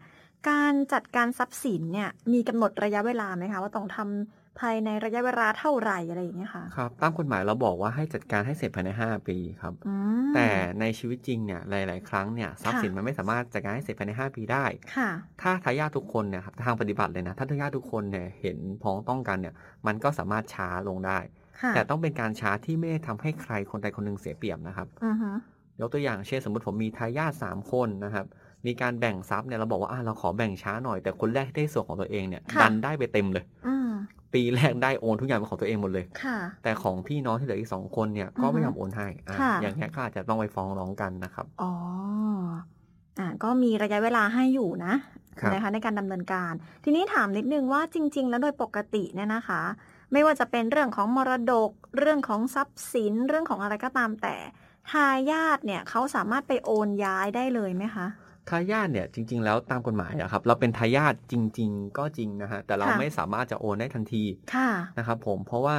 การจัดการทรัพย์สินเนี่ยมีกำหนดระยะเวลาไหมคะว่าต้องทำ ภายในระยะเวลาเท่าไหร่อะไรอย่างเงี้ยค่ะ
ครับ ตามกฎหมายเราบอกว่าให้จัดการให้เสร็จภายใน 5 ปีครับ
อืม
แต่ในชีวิตจริงเนี่ยหลาย ๆ ครั้งเนี่ยทรัพย์สิน
ค่ะ
มันไม่สามารถจัดการให้เสร็จภายใน 5 ปีได้
ค่ะ
ถ้าทายาททุกคนเนี่ยครับทางปฏิบัติเลยนะ ถ้าทายาททุกคนเนี่ยเห็นพ้องต้องกันเนี่ย มันก็สามารถช้าลงได้
ค่ะ
แต่ต้องเป็นการช้าที่ไม่ได้ทำให้ใครคนใดคนหนึ่งเสียเปรียบนะครับ
อือฮึ
ยกตัวอย่างเช่นสมมติผมมีทายาทสามคนนะครับมีการแบ่งทรัพย์เนี่ยเราบอกว่าอะเราขอแบ่งช้าหน่อยแต่คนแรกที่ได้ส่วนของตัวเองเนี่ยดันได้ไปเต็มเลย
อืม
ปีแรกได้โอนทุกอย่างเป็นของตัวเองหมดเลย
ค่ะ
แต่ของพี่น้องที่เหลืออีกสองคนเนี่ยก็ไม่ยอมโอนให้อะ
ค่ะ
อย่างเงี้ยก็อาจจะต้องไปฟ้องร้องกันนะครับ
อ๋อ อ่า ก็มีระยะเวลาให้อยู่นะครับนะคะในการดำเนินการ ทีนี้ถามนิดนึงว่าจริง ๆ แล้วโดยปกติเนี่ยนะคะ ไม่ว่าจะเป็นเรื่องของมรดก เรื่องของทรัพย์สิน เรื่องของอะไรก็ตามแต่ทายาทเนี่ยเขาสามารถไปโอนย้ายได้เลยไหมคะ
ทายาทเนี่ยจริง ๆ แล้วตามกฎหมายอะครับ เราเป็นทายาทจริง ๆ ก็จริงนะฮะแต่เรา
ค่ะ
ไม่สามารถจะโอนได้ทันที
ค่ะ
นะครับผมเพราะว่า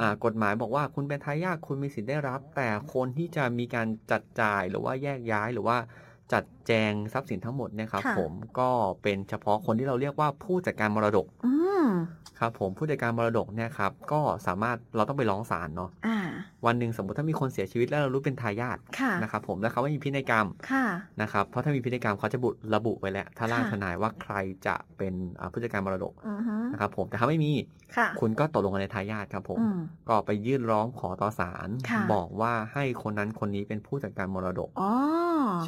อ่ากฎหมายบอกว่าคุณเป็นทายาทคุณมีสิทธิ์ได้รับ แต่คนที่จะมีการจัดจ่ายหรือว่าแยกย้ายหรือว่าจัดแจงทรัพย์สินทั้งหมดเนะครับ
ค่ะ
ผมก็เป็นเฉพาะคนที่เราเรียกว่าผู้จัดการมรดก
อืมม
ครับ ผมผู้จัดการมรดกเนี่ยครับก็สามารถเราต้องไปร้องศาลเนาะ
อ่า
วันหนึ่งสมมติถ้ามีคนเสียชีวิตแล้วเรารู้เป็นทายาท
ค่ะ
นะครับผมแล้วเขาไม่มีพินัยกรรม
ค่ะ
นะครับเพราะถ้ามีพินัยกรรมเขาจะบุระบุไว้แล้วถ้าร่าง
ค่ะ
ทนายว่าใครจะเป็นอ่าผู้จัดการมรดก
อือฮึ
นะครับผมแต่ถ้าไม่มี
ค่ะ
คุณก็ตกลงกันในทายาทครับผม
อืม
ก็ไปยื่นร้องขอต่อศาล
ค่ะ
บอกว่าให้คนนั้นคนนี้เป็นผู้จัดการมรดก
อ๋อ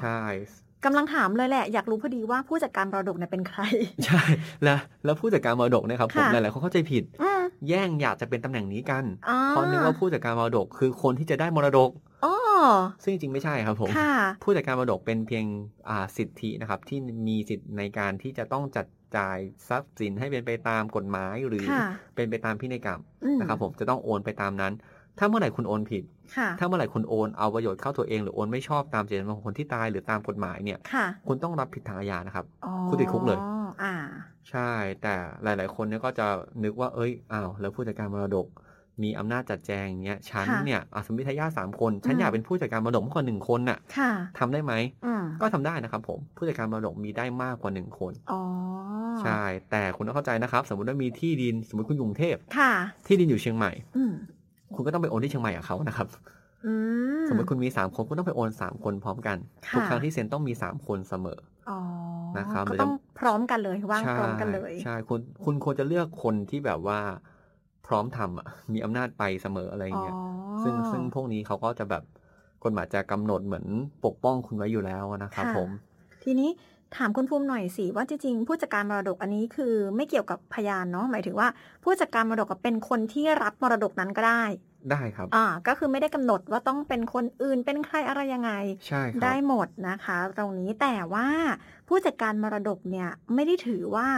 ใช่
กำลังถามเลยแหละ อยากรู้พอดีว่าผู้จัดการมรดกเนี่ยเป็นใคร
ใช่แล้วแล้วผู้จัดการมรดกเนี่ยครับผม
ค่ะ
หลายๆคนเข้าใจผิด
อืม
แย่งอยากจะเป็นตำแหน่งนี้กัน
อ๋อ
เพราะนึกว่าผู้จัดการมรดกคือคนที่จะได้มรดก
อ๋อ
ซึ่งจริงๆไม่ใช่ครับผม
ค่ะ
ผู้จัดการมรดกเป็นเพียงอ่าสิทธินะครับ ที่มีสิทธิ์ในการที่จะต้องจัดจ่ายทรัพย์สินให้เป็นไปตามกฎหมายหรือ
ค่ะ
เป็นไปตามพินัยกรรม
อืม
นะครับ ผมจะต้องโอนไปตามนั้น ถ้าเมื่อไหร่คุณโอนผิด
ค่ะ
ถ้าเมื่อไหร่คุณโอนเอาประโยชน์เข้าตัวเองหรือโอนไม่ชอบตามเจตจำนงของคนที่ตายหรือตามกฎหมายเนี่ย
ค่ะ
คุณต้องรับผิดทางอาญานะครับ
อ๋อ
คุณติดคุกเลย
อ่า
ใช่ แต่หลาย ๆ คนเนี่ยก็จะนึกว่า เอ้ย อ้าว แล้วผู้จัดการมรดก มีอำนาจจัดแจงอย่างเงี้ย ฉัน
ค่ะ
เนี่ยอะสมมติทายาทสามคน ฉัน
อืม
อยากเป็นผู้จัดการมรดกมากกว่าหนึ่งคนน่ะ
ค่ะ
ทำได้ไหม
อืม
ก็ทำได้นะครับผม ผู้จัดการมรดกมีได้มากกว่าหนึ่งคน
อ๋อ
ใช่ แต่คุณต้องเข้าใจนะครับ สมมติว่ามีที่ดิน สมมติคุณอยู่กรุงเทพ
ค่ะ
ที่ดินอยู่เชียงใหม่
อืม
คุณก็ต้องไปโอนที่เชียงใหม่กับเขานะครับ
อืม
สมมติคุณมีสามคนคุณต้องไปโอนสามคนพร้อมกัน
ค่ะ
ทุกครั้งที่เซ็นต้องมีสามคนเสมอ
อ๋อ
นะครับ
ก็ต้องพร้อมกันเลยว่าง
ใช่
พร้อมกันเลย
ใช่คุณคุณควรจะเลือกคนที่แบบว่า พร้อมทำอะมีอำนาจไปเสมออะไรอย่างเงี้ยซึ่งซึ่งพวกนี้เขาก็จะแบบกฎหมายจะกำหนดเหมือนปกป้องคุณไว้อยู่แล้วนะครับ
ค่ะ
ผม
ทีนี้ ถามคุณภูมิหน่อยสิว่าจริงๆผู้จัดการมรดกอันนี้คือไม่เกี่ยวกับพยานเนาะหมายถึงว่า ผู้จัดการมรดกก็เป็นคนที่รับมรดกนั้นก็ได้
ได้ครับ
อ่า ก็คือไม่ได้กำหนดว่าต้องเป็นคนอื่นเป็นใครอะไรยังไง
ใช่ครั
ได้
บ
หมดนะคะ ตรงนี้แต่ว่าผู้จัดการมรดกเนี่ยไม่ได้ถือว่า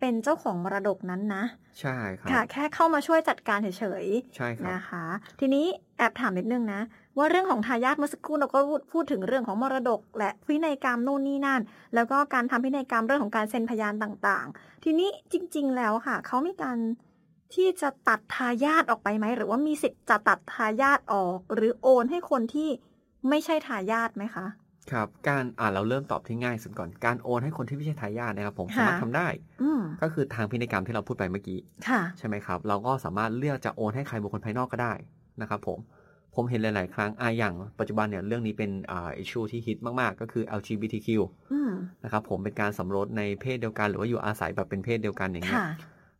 เป็นเจ้าของมรดกนั้นนะ
ใช่ครับ
ค่ะ แค่เข้ามาช่วยจัดการเฉย
ใช่ค
ๆ
รับ
นะคะ ทีนี้แอบถามนิดนึงนะ ว่าเรื่องของทายาทเมื่อสักครู่เราก็พูดพูดถึงเรื่องของมรดก และพินัยกรรมนู่นนี่นั่น แล้วก็การทำพินัยกรรมเรื่องของการเซ็นพยานต่างๆ ทีนี้จริง ๆ แล้วค่ะเขามีการที่จะตัดทายาทออกไปไหม หรือว่ามีสิทธิ์จะตัดทายาทออก หรือโอนให้คนที่ไม่ใช่ทายาทไหมคะ
ครับการอ่าเราเริ่มตอบที่ง่ายสุดก่อนการโอนให้คนที่ไม่ใช่ทายาทนะครับผม
ค่ะ
สามารถทำได้
อืม
ก็คือทางพินัยกรรมที่เราพูดไปเมื่อกี้
ค่ะ
ใช่ไหมครับ เราก็สามารถเลือกจะโอนให้ใครบุคคลภายนอกก็ได้นะครับผม ผมเห็นหลาย ๆ ครั้งอ่าอย่างปัจจุบันเนี่ยเรื่องนี้เป็นอ่าอิชชูที่ฮิตมาก ๆ ก็คือ LGBTQ
อืม
นะครับผมเป็นการสมรสในเพศเดียวกัน หรือว่าอยู่อาศัยแบบเป็นเพศเดียวกันอย่างเงี้ย
ค่ะ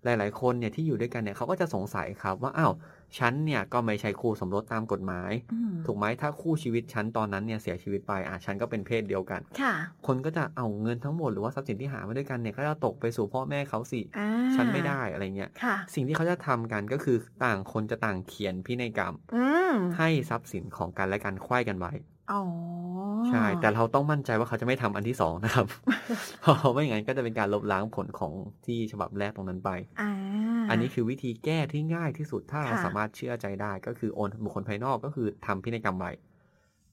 หลาย ๆ คนเนี่ยที่อยู่ด้วยกันเนี่ยเขาก็จะสงสัยครับว่าอ้าวฉันเนี่ยก็ไม่ใช่คู่สมรสตามกฎหมาย
อืม
ถูกไหมถ้าคู่ชีวิตฉันตอนนั้นเนี่ยเสียชีวิตไปอะฉันก็เป็นเพศเดียวกัน
ค่ะ
คนก็จะเอาเงินทั้งหมดหรือว่าทรัพย์สินที่หามาด้วยกันเนี่ยก็จะตกไปสู่พ่อแม่เขาสิ
อ่า
ฉันไม่ได้อะไรเงี้ย
ค่ะ
สิ่งที่เขาจะทำกันก็คือต่างคนจะต่างเขียนพินัยกรรม
อืม
ให้ทรัพย์สินของกันและกันไขว้กันไว้
อ๋อ
ใช่ แต่เราต้องมั่นใจว่าเขาจะไม่ทำอันที่สองนะครับเพราะไม่อย่างนั้นก็จะเป็นการลบล้างผลของที่ฉบับแรกตรงนั้นไป
อ่า
อันนี้คือวิธีแก้ที่ง่ายที่สุดถ้าเรา
ค่ะ
สามารถเชื่อใจได้ก็คือโอนบุคคลภายนอกก็คือทำพินัยกรรมไว้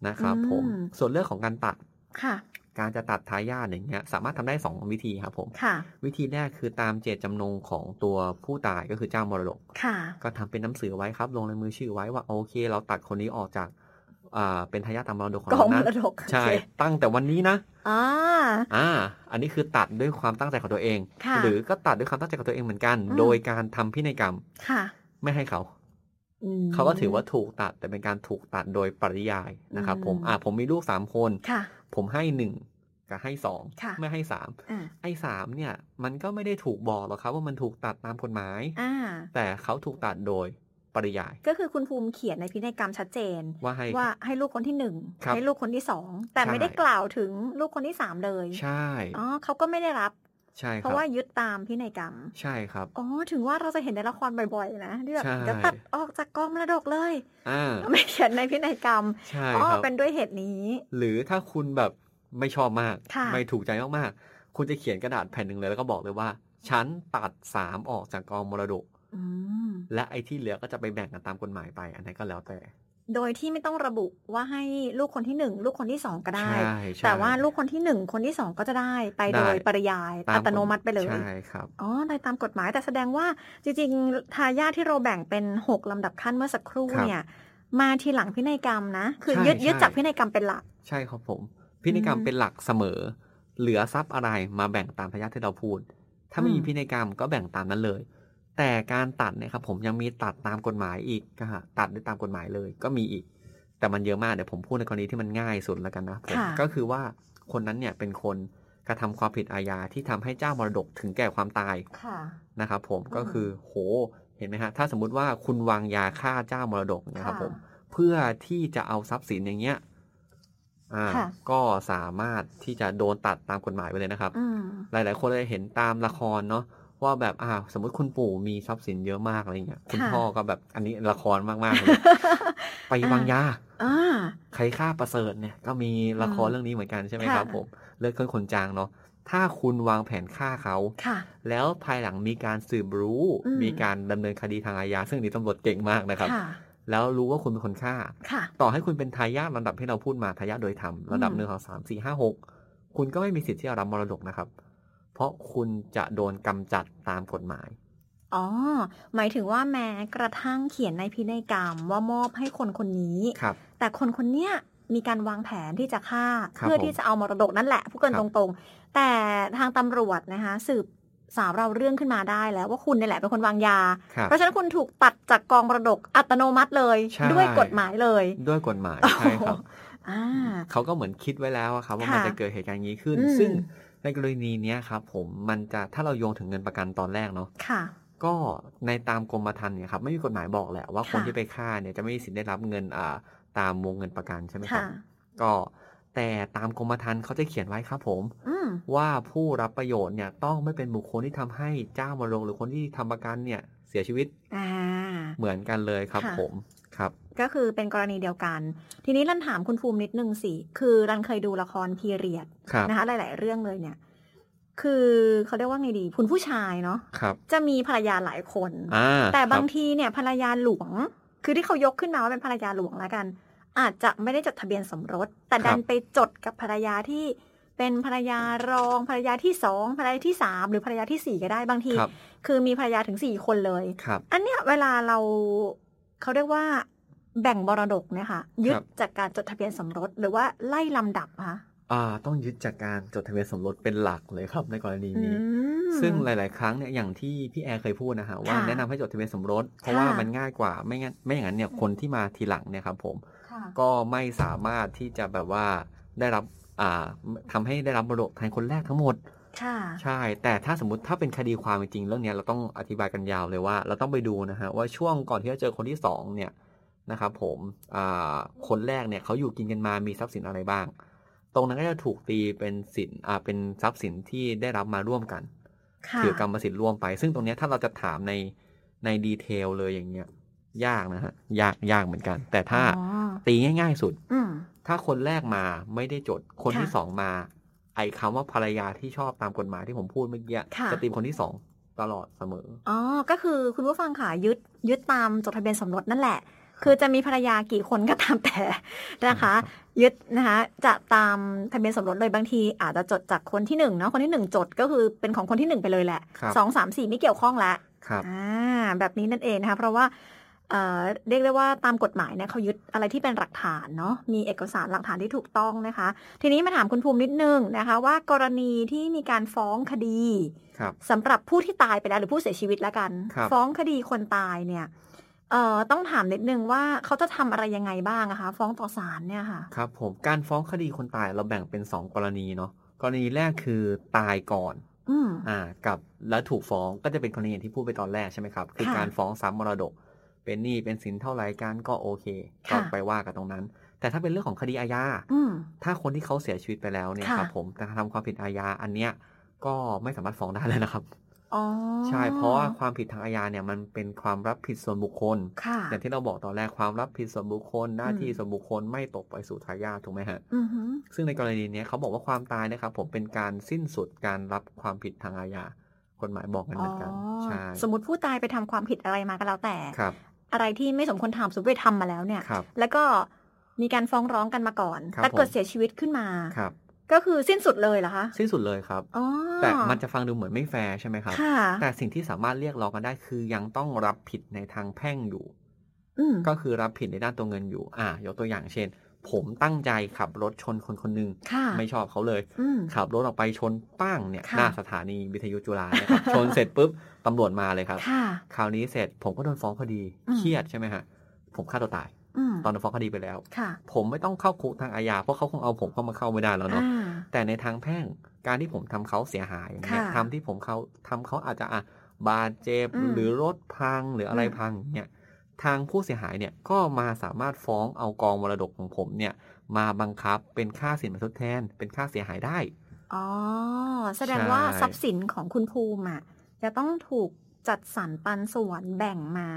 นะครับผม
อืม
ส่วนเรื่องของการตัด
ค่ะ
การจะตัดทายาทอย่างเงี้ย สามารถทำได้สองวิธีครับผม
ค่ะ
วิธีแรกคือตามเจตจำนงของตัวผู้ตายก็คือเจ้ามรดก
ค่ะ
ก็ทำเป็นหนังสือไว้ครับ ลงในมือชื่อไว้ว่าโอเค เราตัดคนนี้ออกจากอ่า เป็นทายาทตามมรดกของ
กอง
เรา
ม
นะ
รดก
ใช่
โอเค
ตั้งแต่วันนี้นะ
อ่า
อ่า อันนี้คือตัดด้วยความตั้งใจของตัวเอง
ค่ะ
หรือก็ตัดด้วยความตั้งใจของตัวเองเหมือนกัน
อืม
โดยการทำพินัยกรรม
ค่ะ
ไม่ให้เขา
อืม
เขาก็ถือว่าถูกตัดแต่เป็นการถูกตัดโดยปริยายนะครับ ผม
อืม
อ่าผมมีลูกสามคน
ค่ะ
ผมให้หนึ่งกับให้สอง
ค่ะ
ไม่ให้สาม
อ่า
ไอ้สามเนี่ย มันก็ไม่ได้ถูกบอกหรอกครับว่ามันถูกตัดตามกฎหมาย
อ่า
แต่เขาถูกตัดโดย ปริยาย
ก็คือคุณภูมิเขียนในพินัยกรรมชัดเจน
ว่าให้
ว่าให้ลูกคนที่หนึ่ง
ครับ
ให้ลูกคนที่สองแต่
ใช่
ไม่ได้กล่าวถึงลูกคนที่สามเลย
ใช่
อ๋อเขาก็ไม่ได้รับ
ใช่
เพ
ครั
ราะ
บ
ว่ายึดตามพินัยกรรม
ใช่ครับ
อ๋อ ถึงว่าเราจะเห็นในละครบ่อยๆ นะที่แบบ
ใช่
จะตัดออกจากกองมรดกเลย
อ่า
ไม่เขียนในพินัยกรรม
ใช่
อ๋อ
ครับ
เป็นด้วยเหตุนี้
หรือถ้าคุณแบบไม่ชอบมาก
ค่ะ
ไม่ถูกใจมากๆ คุณจะเขียนกระดาษแผ่นหนึ่งเลยแล้วก็บอกเลยว่า ฉันตัดสามออกจากกองมรดก
อืม
และไอ้ที่เหลือก็จะไปแบ่งกันตามกฎหมายไป อันนั้นก็แล้วแต่
โดยที่ไม่ต้องระบุว่าให้ลูกคนที่หนึ่งลูกคนที่สองก็ได้
ใช่ใช่
แต่ว่าลูกคนที่หนึ่งคนที่สองก็จะได้ไปโดย
ได้
ปริยาย
ตา
อั
กฎ
ตโนมัติไปเลย
ใช่ครับ
อ๋อได้ตามกฎหมายแต่แสดงว่าจริงๆทายาทที่เราแบ่งเป็นหกลำดับขั้นเมื่อสักครู่
ครับ
เนี่ย มาทีหลังพินัยกรรมนะ คือ
ใช่
ยึดยึด
ใช่
จากพินัยกรรมเป็นหลัก
ใช่ครับผม พินัยกรรม
อืม
เป็นหลักเสมอ เหลือทรัพย์อะไรมาแบ่งตามทายาทที่เราพูดถ้าไม่
อืม
มีพินัยกรรมก็แบ่งตามนั้นเลย แต่การตัดเนี่ยครับผมยังมีตัดตามกฎหมายอีกก็ฮะตัดได้ตามกฎหมายเลย ก็มีอีก แต่มันเยอะมากเดี๋ยวผมพูดในกรณีที่มันง่ายสุดแล้วกันนะผม
ค่ะ
ก็คือว่าคนนั้นเนี่ยเป็นคนกระทำความผิดอาญาที่ทำให้เจ้ามรดกถึงแก่ความตาย
ค่ะ
นะครับผม
อืม
ก็คือโหเห็นไหมฮะถ้าสมมุติว่าคุณวางยาฆ่าเจ้ามรดกนะครับ
ค่ะ
ผมเพื่อที่จะเอาทรัพย์สินอย่างเงี้ยอ่า
ค่ะ
ก็สามารถที่จะโดนตัดตามกฎหมายไปเลยนะครับ
อืม
หลาย ๆ คนเลยเห็นตามละครเนาะ ว่าแบบอ่าสมมติคุณปู่มีทรัพย์สินเยอะมากอะไรเงี้ยคุณ
ค่ะ
พ่อก็แบบอันนี้ละครมากๆเลยไปวางยา
อ่า
ใครฆ่าประเสริฐเนี่ย ก็มีละคร
อืม
เรื่องนี้เหมือนกันใช่ไหม
ค่ะ
ครับผมเลือดข้นคนจางเนาะถ้าคุณวางแผนฆ่าเขา
ค่ะ
แล้วภายหลังมีการสืบรู้
อืม
มีการดำเนินคดีทางอาญาซึ่งอันนี้ตำรวจเก่งมากนะครับ
ค่ะ
แล้วรู้ว่าคุณเป็นคนฆ่า
ค่ะ
ต่อให้คุณเป็นทายาทระดับที่เราพูดมาทายาทโดยธรรมระดับ
อืม
หนึ่งสองสามสี่ห้าหกคุณก็ไม่มีสิทธิ์ที่จะรับมรดกนะครับ เพราะคุณจะโดนกำจัดตามกฎหมาย
อ๋อ หมายถึงว่าแม้กระทั่งเขียนในพินัยกรรมว่ามอบให้คนคนนี้
ครับ
แต่คนคนเนี้ยมีการวางแผนที่จะฆ่า
ครับ
เพื่อ
ผม
ที่จะเอามรดกนั่นแหละพูดกัน
ค
ต
รับ
รงๆ แต่ทางตำรวจนะคะสืบสาวเราเรื่องขึ้นมาได้แล้วว่าคุณนี่แหละเป็นคนวางยา
ครับ
เพราะฉะนั้นคุณถูกตัดจากกองมรดกอัตโนมัติเลย
ใช่
ด้วยกฎหมายเลย
ด้วยกฎหมายใช่ครับ
อ่า
เขาก็เหมือนคิดไว้แล้วอะครับว่า
ค่ะ
มันจะเกิดเหตุการณ์อย่างนี้ขึ้น
อืม
ซึ่ง ในกรณีเนี้ยครับผมมันจะถ้าเราโยงถึงเงินประกันตอนแรกเนาะ
ค่ะ
ก็ในตามกรมธรรม์เนี่ยครับไม่มีกฎหมายบอกแหละว่าคน
ค่ะ
ที่ไปฆ่าเนี่ยจะไม่มีสิทธิ์ได้รับเงินอ่าตามวงเงินประกันใช่ไหมครั
ค่ะ
บก็แต่ตามกรมธรรม์เขาจะเขียนไว้ครับผม
อืม
ว่าผู้รับประโยชน์เนี่ยต้องไม่เป็นบุคคลที่ทำให้เจ้ามรดกหรือคนที่ทำประกันเนี่ยเสียชีวิต
อ่า
เหมือนกันเลยครับ
ค่ะ
ผม ครับ
ก็คือเป็นกรณีเดียวกัน ทีนี้รันถามคุณภูมินิดนึงสิ คือรันเคยดูละครพีเรียด
ครับ
นะคะหลาย ๆ เรื่องเลยเนี่ย คือเขาเรียกว่าไงดีคุณผู้ชายเนาะ
ครับ
จะมีภรรยาหลายคน
อ่า
แต่บาง
ครับ
ทีเนี่ยภรรยาหลวง คือที่เขายกขึ้นมาว่าเป็นภรรยาหลวงแล้วกัน อาจจะไม่ได้จดทะเบียนสมรส แต่ดันไปจดกับภรรยาที่เป็นภรรยารองภรรยาที่สองภรรยาที่สามหรือภรรยาที่สี่ก็ได้บางที
ครับ
คือมีภรรยาถึงสี่คนเลย
ครับ
อันเนี้ยเวลาเรา เขาเรียกว่าแบ่งบรดกเนี่ยค่ะ ยึด
ครับ
จากการจดทะเบียนสมรสหรือว่าไล่ลำดับคะ
อ่า ต้องยึดจากการจดทะเบียนสมรสเป็นหลักเลยครับในกรณี
อื
นี้
ม
ซึ่งหลาย ๆ ครั้งเนี่ยอย่างที่พี่แอร์เคยพูดนะฮะว่า
ค่ะ
แนะนำให้จดทะเบียนสมรสเพราะว่า
ค่ะ
มันง่ายกว่าไม่งั้นไม่อย่างนั้นเนี่ยคนที่มาทีหลังเนี่ยครับผม
ค่ะ
ก็ไม่สามารถที่จะแบบว่าได้รับอ่าทำให้ได้รับมรดกแทนคนแรกทั้งหมด
ค่ะ
ใช่ แต่ถ้าสมมติถ้าเป็นคดีความจริงๆเรื่องเนี้ยเราต้องอธิบายกันยาวเลยว่า เราต้องไปดูนะฮะว่าช่วงก่อนที่จะเจอคนที่สองเนี่ยนะครับผมอ่าคนแรกเนี่ยเขาอยู่กินกันมามีทรัพย์สินอะไรบ้าง ตรงนั้นก็จะถูกตีเป็นสินอ่าเป็นทรัพย์สินที่ได้รับมาร่วมกัน
ค่ะ
ถือกรรมสิทธิ์ร่วมไป ซึ่งตรงเนี้ยถ้าเราจะถามในในดีเทลเลยอย่างเงี้ย ยากนะฮะยากยากเหมือนกัน แต่ถ้า
อ๋อ
ตีง่าย ๆ สุด
อืม
ถ้าคนแรกมาไม่ได้จด คน
ค่ะ
ที่สองมา ไอ้คำว่าภรรยาที่ชอบตามกฎหมายที่ผมพูดเมื่อกี้
ค่ะ
จะตีคนที่สองตลอดเสมอ
อ๋อ ก็คือคุณผู้ฟังค่ะยึดยึดตามจดทะเบียนสมรสนั่นแหละ คือจะมีภรรยากี่คนก็ตามแต่นะคะ ยึดนะคะจะตามทะเบียนสมรสเลยบางที อาจจะจดจากคนที่หนึ่งเนาะคนที่หนึ่งจดก็คือเป็นของคนที่หนึ่งไปเลยแหละ
ครับ
สองสามสี่ไม่เกี่ยวข้องแล้ว
ครับ
อ่าแบบนี้นั่นเองนะคะเพราะว่า เอ่อเรียกได้ว่าตามกฎหมายเนี่ยเขายึดอะไรที่เป็นหลักฐานเนาะมีเอกสารหลักฐานที่ถูกต้องนะคะ ทีนี้มาถามคุณภูมินิดนึงนะคะ ว่ากรณีที่มีการฟ้องคดี
ครับ
สำหรับผู้ที่ตายไปแล้วหรือผู้เสียชีวิตแล้วกัน
ครับ
ฟ้องคดีคนตายเนี่ยเอ่อต้องถามนิดนึงว่าเขาจะทำอะไรยังไงบ้างอะคะ ฟ้องต่อศาลเนี่ยค่ะ
ครับผมการฟ้องคดีคนตายเราแบ่งเป็นสองกรณีเนาะกรณีแรกคือตายก่อน
อืม
อ่ากับแล้วถูกฟ้องก็จะเป็นกรณีอย่างที่พูดไปตอนแรกใช่ไหมครับ คือ
ค่ะ
การฟ้องซ้ำมรดก เป็นหนี้เป็นสินเท่าไหร่กันก็โอเคก็
ค่ะ
ไปว่ากันตรงนั้น แต่ถ้าเป็นเรื่องของคดีอาญา
อืม
ถ้าคนที่เขาเสียชีวิตไปแล้วเนี่ย
ค่ะ
ครับผมแต่ทำความผิดอาญาอันเนี้ยก็ไม่สามารถฟ้องได้เลยนะครับ
อ๋อ
ใช่เพราะว่าความผิดทางอาญาเนี่ยมันเป็นความรับผิดส่วนบุคคล
ค่ะ
อย่างที่เราบอกตอนแรกความรับผิดส่วนบุคคลหน้าที่
อืม
ส่วนบุคคลไม่ตกไปสู่ทายาทถูกไหมฮะ
อือหือ
ซึ่งในกรณีเนี้ยเขาบอกว่าความตายนะครับผมเป็นการสิ้นสุดการรับความผิดทางอาญากฎหมายบอกกันเหมือนกัน
อ๋อ
ใช่
สมมติผู้ตายไปทำความผิดอะไรมาก็แล้วแต่
ครับ
อะไรที่ไม่สมควรทำสมมติไปทำมาแล้วเนี่ย
ครับ
แล้วก็มีการฟ้องร้องกันมาก่อน
ครับ
แต่เกิด
ผม
เสียชีวิตขึ้นมา
ครับ
ก็คือสิ้นสุดเลยเหรอคะ
สิ้นสุดเลยครับ
อ๋อ
แต่มันจะฟังดูเหมือนไม่แฟร์ใช่ไหมครับ
ค่ะ
แต่สิ่งที่สามารถเรียกร้องกันได้คือยังต้องรับผิดในทางแพ่งอยู่
อืม
ก็คือรับผิดในด้านตัวเงินอยู่ อ่ายกตัวอย่างเช่น ผมตั้งใจขับรถชนคนคนหนึ่ง
ค่ะ
ไม่ชอบเขาเลย
อืม
ขับรถออกไปชนป้างเนี่ย
ค่ะ
หน้าสถานีวิทยุจุฬาเนี่ยครับชนเสร็จปุ๊บตำรวจมาเลยครับ
ค่ะ
คราวนี้เสร็จผมก็โดนฟ้องคดี
อืม
เครียดใช่ไหมฮะผมฆ่าตัวตาย
อืม
ตอนโดนฟ้องคดีไปแล้ว
ค่ะ
ผมไม่ต้องเข้าคุกทางอาญาเพราะเขาคงเอาผมเข้ามาเข้าไม่ได้แล้วเนาะ
อ่า
แต่ในทางแพ่งการที่ผมทำเขาเสียหายอย่างเนี่ย
ค่ะ
ทำที่ผมเขาทำเขาอาจจะอะบาดเจ็บ
อืม
หรือรถพังหรืออะไร
อืม
พังอย่างเนี่ย ทางผู้เสียหายเนี่ยก็มาสามารถฟ้องเอากองมรดกของผมเนี่ยมาบังคับเป็นค่าสินไหมทดแทน เป็นค่าเสียหายได้
อ๋อ แสดงว่า
ใช่
ทรัพย์สินของคุณภูมิอะจะต้องถูกจัดสรรปันส่วนแบ่งมา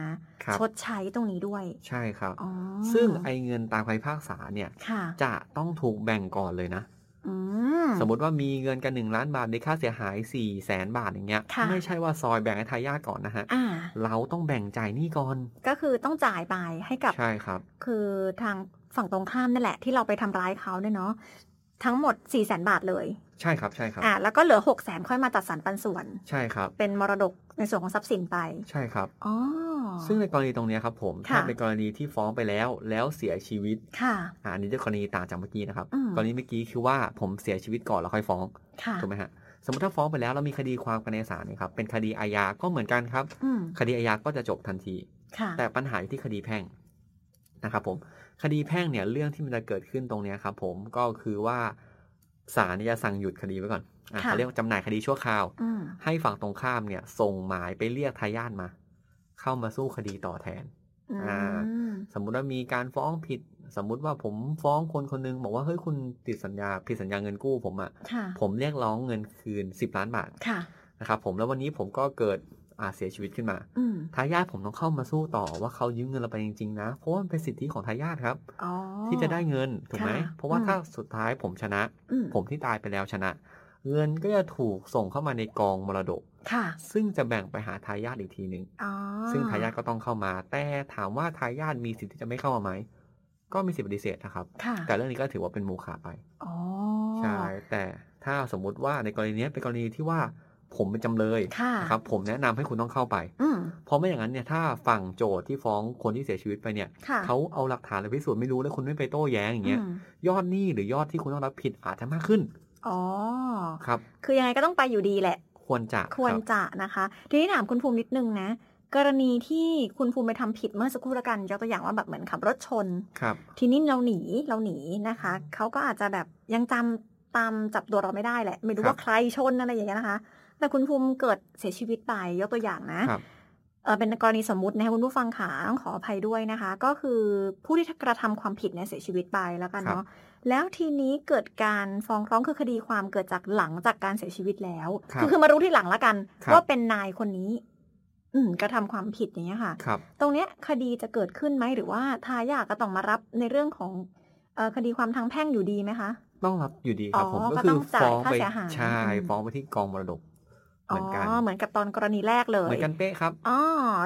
ครับ
ชดใช้ตรงนี้ด้วย
ใช่ครับ
อ๋อ
ซึ่งไอเงินตามคำพิพากษาเนี่ย
ค่ะ
จะต้องถูกแบ่งก่อนเลยนะ
อืม
สมมติว่ามีเงินกันหนึ่งล้านบาทในค่าเสียหาย4ี่แสนบาทอย่างเงี้ย
ค่ะ
ไม่ใช่ว่าซอยแบ่งให้ทายาทก่อนนะฮะ
อ่า
เราต้องแบ่งจ่ายหนี้ก่อน
ก็คือต้องจ่ายไปให้กับ
ใช่ครับ
คือทางฝั่งตรงข้ามนั่นแหละที่เราไปทำร้ายเขาเนี่ยเนาะ ทั้งหมด4ี่แสนบาทเลย
ใช่ครับใช่ครับ
อ่าแล้วก็เหลือ6กแสนค่อยมาจัดสรรปันส่วน
ใช่ครับ
เป็นมรดกในส่วนของทรัพย์สินไป
ใช่ครับ
อ๋อ
ซึ่งในกรณีตรงเนี้ยครับผม
ค่ะ
ถ้าเป็นกรณีที่ฟ้องไปแล้วแล้วเสียชีวิต
ค่ะ
อ่าอันนี้จะกรณีต่างจากเมื่อกี้นะครับ
อืม
กรณีเมื่อกี้คือว่าผมเสียชีวิตก่อนแล้วค่อยฟ้อง
ค่ะ
ถูกไหมฮะสมมติถ้าฟ้องไปแล้วเรามีคดีความกันในศาลเนยครับเป็นคดีอาญาก็เหมือนกันครับ
อืม
คดีอาญาก็จะจบทันที
ค่ะ
แต่ปัญหาอยู่ที่คดีแพ่งนะครับผม คดีแพ่งเนี่ยเรื่องที่มันจะเกิดขึ้นตรงเนี้ยครับ ผมก็คือว่าศาลเนี่ยจะสั่งหยุดคดีไว้ก่อนอะ
ค่ะ
เขาเรียกว่าจำหน่ายคดีชั่วคราว
อืม
ให้ฝั่งตรงข้ามเนี่ย ส่งหมายไปเรียกทายาทมา เข้ามาสู้คดีต่อแทนอ่า
อืม
สมมุติว่ามีการฟ้องผิด สมมุติว่าผมฟ้องคนคนหนึงบอกว่าเฮ้ยคุณติดสัญญาผิดสัญญาเงินกู้ผมอะ
ค่ะ
ผมเรียกร้องเงินคืน10ล้านบาท
ค่ะ
นะครับผมแล้ววันนี้ผมก็เกิดอา เสียชีวิตขึ้นมา
อืม
ทายาทผมต้องเข้ามาสู้ต่อว่าเขายืมเงินเราไปจริงๆนะ เพราะว่ามันเป็นสิทธิของทายาทครับ
อ๋อ
ที่จะได้เงินถูกไหม
ค่ะ
เพราะว่า
อืม
ถ้าสุดท้ายผมชนะ
อืม
ผมที่ตายไปแล้วชนะ เงินก็จะถูกส่งเข้ามาในกองมรดก
ค่ะ
ซึ่งจะแบ่งไปหาทายาทอีกทีหนึ่ง
อ๋อ
ซึ่งทายาทก็ต้องเข้ามา แต่ถามว่าทายาทมีสิทธิ์ที่จะไม่เข้ามาไหมก็มีสิทธิปฏิเสธนะครับ
ค่ะ
แต่เรื่องนี้ก็ถือว่าเป็นโมฆะไป
อ๋อ
ใช่แต่ถ้าสมมุติว่าในกรณีนี้เป็นกรณีที่ว่า ผมเป็นจำเลย
ค่ะ
นะครับผมแนะนำให้คุณต้องเข้าไป
อืม
เพราะไม่อย่างนั้นเนี่ยถ้าฝั่งโจทย์ที่ฟ้องคนที่เสียชีวิตไปเนี่ย
ค่ะ
เขาเอาหลักฐานหรือพิสูจน์ไม่รู้แล้วคุณไม่ไปโต้แย้งอย่างเงี้ย
ม
ยอดหนี้หรือยอดที่คุณต้องรับผิดอาจจะมากขึ้น
อ๋อ
ครับ
คือยังไงก็ต้องไปอยู่ดีแหละ
ควรจะ
ควร
บ
จะนะคะ ทีนี้ถามคุณภูมินิดนึงนะกรณีที่คุณภูมิไปทำผิดเมื่อสักครู่ละกันยกตัวอย่างว่าแบบเหมือนขับรถชน
ครับ
ทีนี้เราหนีเราหนีนะคะเขาก็อาจจะแบบยังจำตามจับตัวเราไม่ได้แหละ ไม่รู้
ครับ
ว่าใครชนอะไรอย่างเงี้ยนะคะ แต่คุณภูมิเกิดเสียชีวิตไปยกตัวอย่างนะ
ครับ
เออเป็นกรณีสมมุตินะคะคุณผู้ฟังขาต้องขออภัยด้วยนะคะ ก็คือผู้ที่กระทำความผิดเนี่ยเสียชีวิตไปแล้วกัน
ครับ
เนาะแล้วทีนี้เกิดการฟ้องร้องคือคดีความเกิดจากหลังจากการเสียชีวิตแล้ว
ครับ
อคือมารู้ที่หลังแล้วกัน
ครับ
ว่าเป็นนายคนนี้ อืมกระทำความผิดอย่างเงี้ยค่ะ
ครับ
ตรงเนี้ยคดีจะเกิดขึ้นไหมหรือว่าทายาทก็ต้องมารับในเรื่องของเออคดีความทางแพ่งอยู่ดีไหมคะ
ต้องรับอยู่ดีครับ
อ๋อ
ผมก็
ก็
คื
ต้
อ
องจ่าย
ฟ้อง
ค่า
ไป
เสียหาย
ใช่
อืม
ฟ้องไปที่กองมรดก เหมือนกัน
อ๋อเหมือนกับตอนกรณีแรกเลย
เหมือนกันเป๊ะครับ
อ๋อ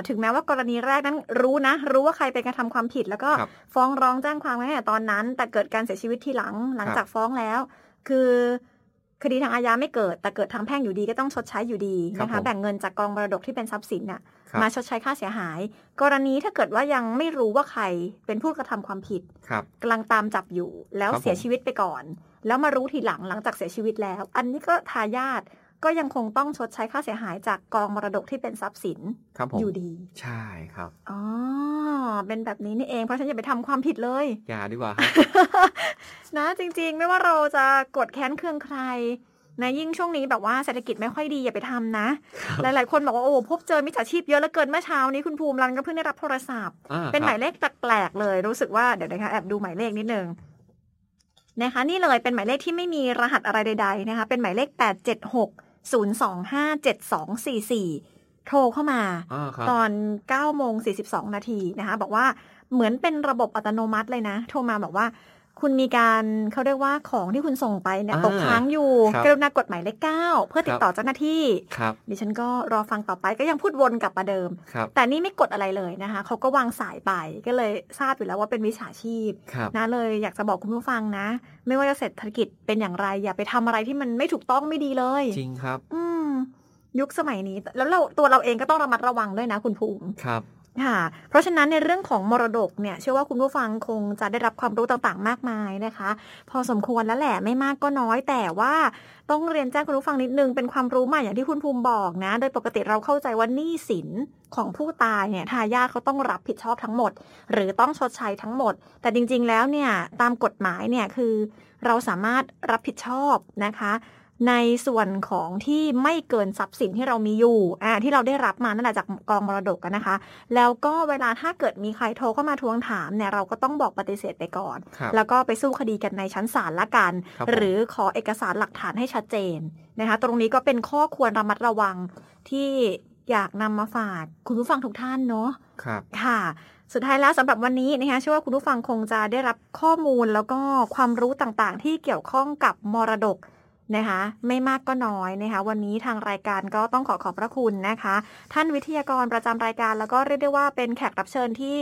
ถึงแม้ว่ากรณีแรกนั้นรู้นะ รู้ว่าใครเป็นกระทำความผิด แล้วก็
ครับ
ฟ้องร้องแจ้งความไว้ตั้งแต่ตอนนั้น แต่เกิดการเสียชีวิตทีหลังหลัง
ครับ
จากฟ้องแล้ว คือคดีทางอาญาไม่เกิด แต่เกิดทางแพ่งอยู่ดีก็ต้องชดใช้อยู่ดีนะคะแบ่งเงินจากกองมรดกที่เป็นทรัพย์สินน่ะ
ครับ
มาชดใช้ค่าเสียหาย กรณีถ้าเกิดว่ายังไม่รู้ว่าใครเป็นผู้กระทำความผิด
ครับ
กำลังตามจับอยู่ แล้ว
ครับผม
เสียชีวิตไปก่อน แล้วมารู้ทีหลังหลังจากเสียชีวิตแล้ว อันนี้ก็ทายาท ก็ยังคงต้องชดใช้ค่าเสียหายจากกองมรดกที่เป็นทรัพย์สิน
ครับผม
อยู่ดี
ใช่ครับ
อ๋อเป็นแบบนี้นี่เองเพราะฉะนันอย่าไปทำความผิดเลย
อย่าดีกว่าครับ
นะจริง ๆ ไม่ว่าเราจะกดแค้นเคืองใครนะยิ่งช่วงนี้แบบว่าเศรษฐกิจไม่ค่อยดีอย่าไปทำนะ หลายๆคนบอกว่าโอ้พบเจอมิจฉาชีพเยอะเหลือเกินเมื่อเช้านี้คุณภูมิรันก็เพิ่งได้รับโทรศัพท์
อ่
เป็นหมาย
ครับ
เลขแปลกๆเลย รู้สึกว่าเดี๋ยวนะคะแอบดูหมายเลขนิดนึงนะคะ นี่เลยเป็นหมายเลขที่ไม่มีรหัสอะไรใด ๆนะคะ เป็นหมายเลขแปดเจ็ดหกศูนย์สองห้าเจ็ดสองสี่สี่โทรเข้ามา
อ่าครับ
ตอน9โมง42 นาทีนะคะ บอกว่าเหมือนเป็นระบบอัตโนมัติเลยนะ โทรมาบอกว่า คุณมีการเขาเรียกว่าของที่คุณส่งไปเนี่ย
อ่า
ตกค้างอยู่
ครับ
กรุณากดหมายเลข9เพื่อติดต่อเจ้าหน้าที่
ครับ
ดิฉันก็รอฟังต่อไปก็ยังพูดวนกลับมาเดิม
ครับ
แต่นี่ไม่กดอะไรเลยนะคะเขาก็วางสายไปก็เลยทราบอยู่แล้วว่าเป็นวิชาชีพ
ครับ
นะเลยอยากจะบอกคุณผู้ฟังนะ ไม่ว่าจะเศรษฐกิจเป็นอย่างไร อย่าไปทำอะไรที่มันไม่ถูกต้องไม่ดีเลย
จริงครับ
อืมยุคสมัยนี้ แล้วเราตัวเราเองก็ต้องระมัดระวังด้วยนะคุณภูมิ
ครับ
ค่ะ เพราะฉะนั้นในเรื่องของมรดกเนี่ยเชื่อว่าคุณผู้ฟังคงจะได้รับความรู้ต่างๆ มากมายนะคะ พอสมควรแล้วแหละไม่มากก็น้อยแต่ว่าต้องเรียนแจ้งคุณผู้ฟังนิดนึงเป็นความรู้ใหม่อย่างที่คุณภูมิบอกนะ โดยปกติเราเข้าใจว่าหนี้สินของผู้ตายเนี่ยทายาทเขาต้องรับผิดชอบทั้งหมด หรือต้องชดใช้ทั้งหมด แต่จริง ๆ แล้วเนี่ยตามกฎหมายเนี่ยคือเราสามารถรับผิดชอบนะคะ ในส่วนของที่ไม่เกินทรัพย์สินที่เรามีอยู่อ่าที่เราได้รับมานั่นแหละจากกองมรดกกันนะคะ แล้วก็เวลาถ้าเกิดมีใครโทรเข้ามาทวงถามเนี่ยเราก็ต้องบอกปฏิเสธไปก่อน แล้วก็ไปสู้คดีกันในชั้นศาลละกัน หรือขอเอกสารหลักฐานให้ชัดเจนนะคะ ตรงนี้ก็เป็นข้อควรระมัดระวังที่อยากนำมาฝากคุณผู้ฟังทุกท่านเนาะ
ครับ
ค่ะ สุดท้ายแล้วสำหรับวันนี้นะคะเชื่อว่าคุณผู้ฟังคงจะได้รับข้อมูลแล้วก็ความรู้ต่างๆ ที่เกี่ยวข้องกับมรดก นะคะ ไม่มากก็น้อยนะคะ วันนี้ทางรายการก็ต้องขอขอบพระคุณนะคะ ท่านวิทยากรประจำรายการ แล้วก็เรียกได้ว่าเป็นแขกรับเชิญที่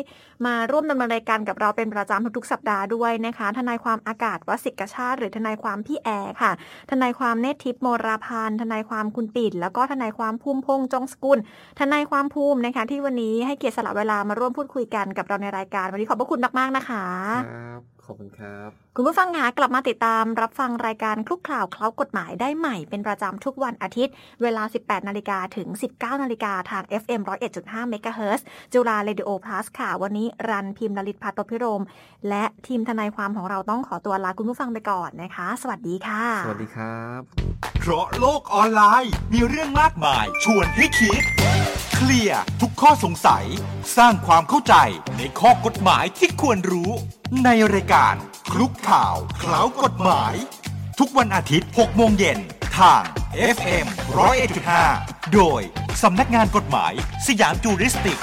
มาร่วมดำเนินรายการกับเราเป็นประจำทุกๆสัปดาห์ด้วยนะคะ ทนายความอากาศวสิกชาติ หรือทนายความพี่แอร์ค่ะ ทนายความเนตทิพย์โมราพานทนายความคุณปิ่นแล้วก็ทนายความภูมิพงษ์จงสกุล ทนายความภูมินะคะ ที่วันนี้ให้เกียรติสละเวลามาร่วมพูดคุยกันกับเราในรายการ วันนี้ขอบพระคุณมากๆนะคะ
ครับขอบคุณครับ
คุณผู้ฟังคะกลับมาติดตามรับฟังรายการคลุกข่าวเคล้ากฎหมายได้ใหม่เป็นประจำทุกวันอาทิตย์ เวลา 18 นาฬิกาถึง 19 นาฬิกาทาง FM 101.5 MHz จุฬาเรดิโอ plus ค่ะ วันนี้รันพิมพ์ลลิตพัตพิรม และทีมทนายความของเราต้องขอตัวลาคุณผู้ฟังไปก่อนนะคะ สวัสดีค่ะ
สวัสดีครับ
เพราะโลกออนไลน์มีเรื่องมากมาย ชวนให้คิด เคลียร์ทุกข้อสงสัย สร้างความเข้าใจในข้อกฎหมายที่ควรรู้ ในรายการคลุกข่าวคล้ากฎหมาย ทุกวันอาทิตย์ 6 โมงเย็น ทาง FM 101.5 โดยสำนักงานกฎหมาย สยามจูริสติก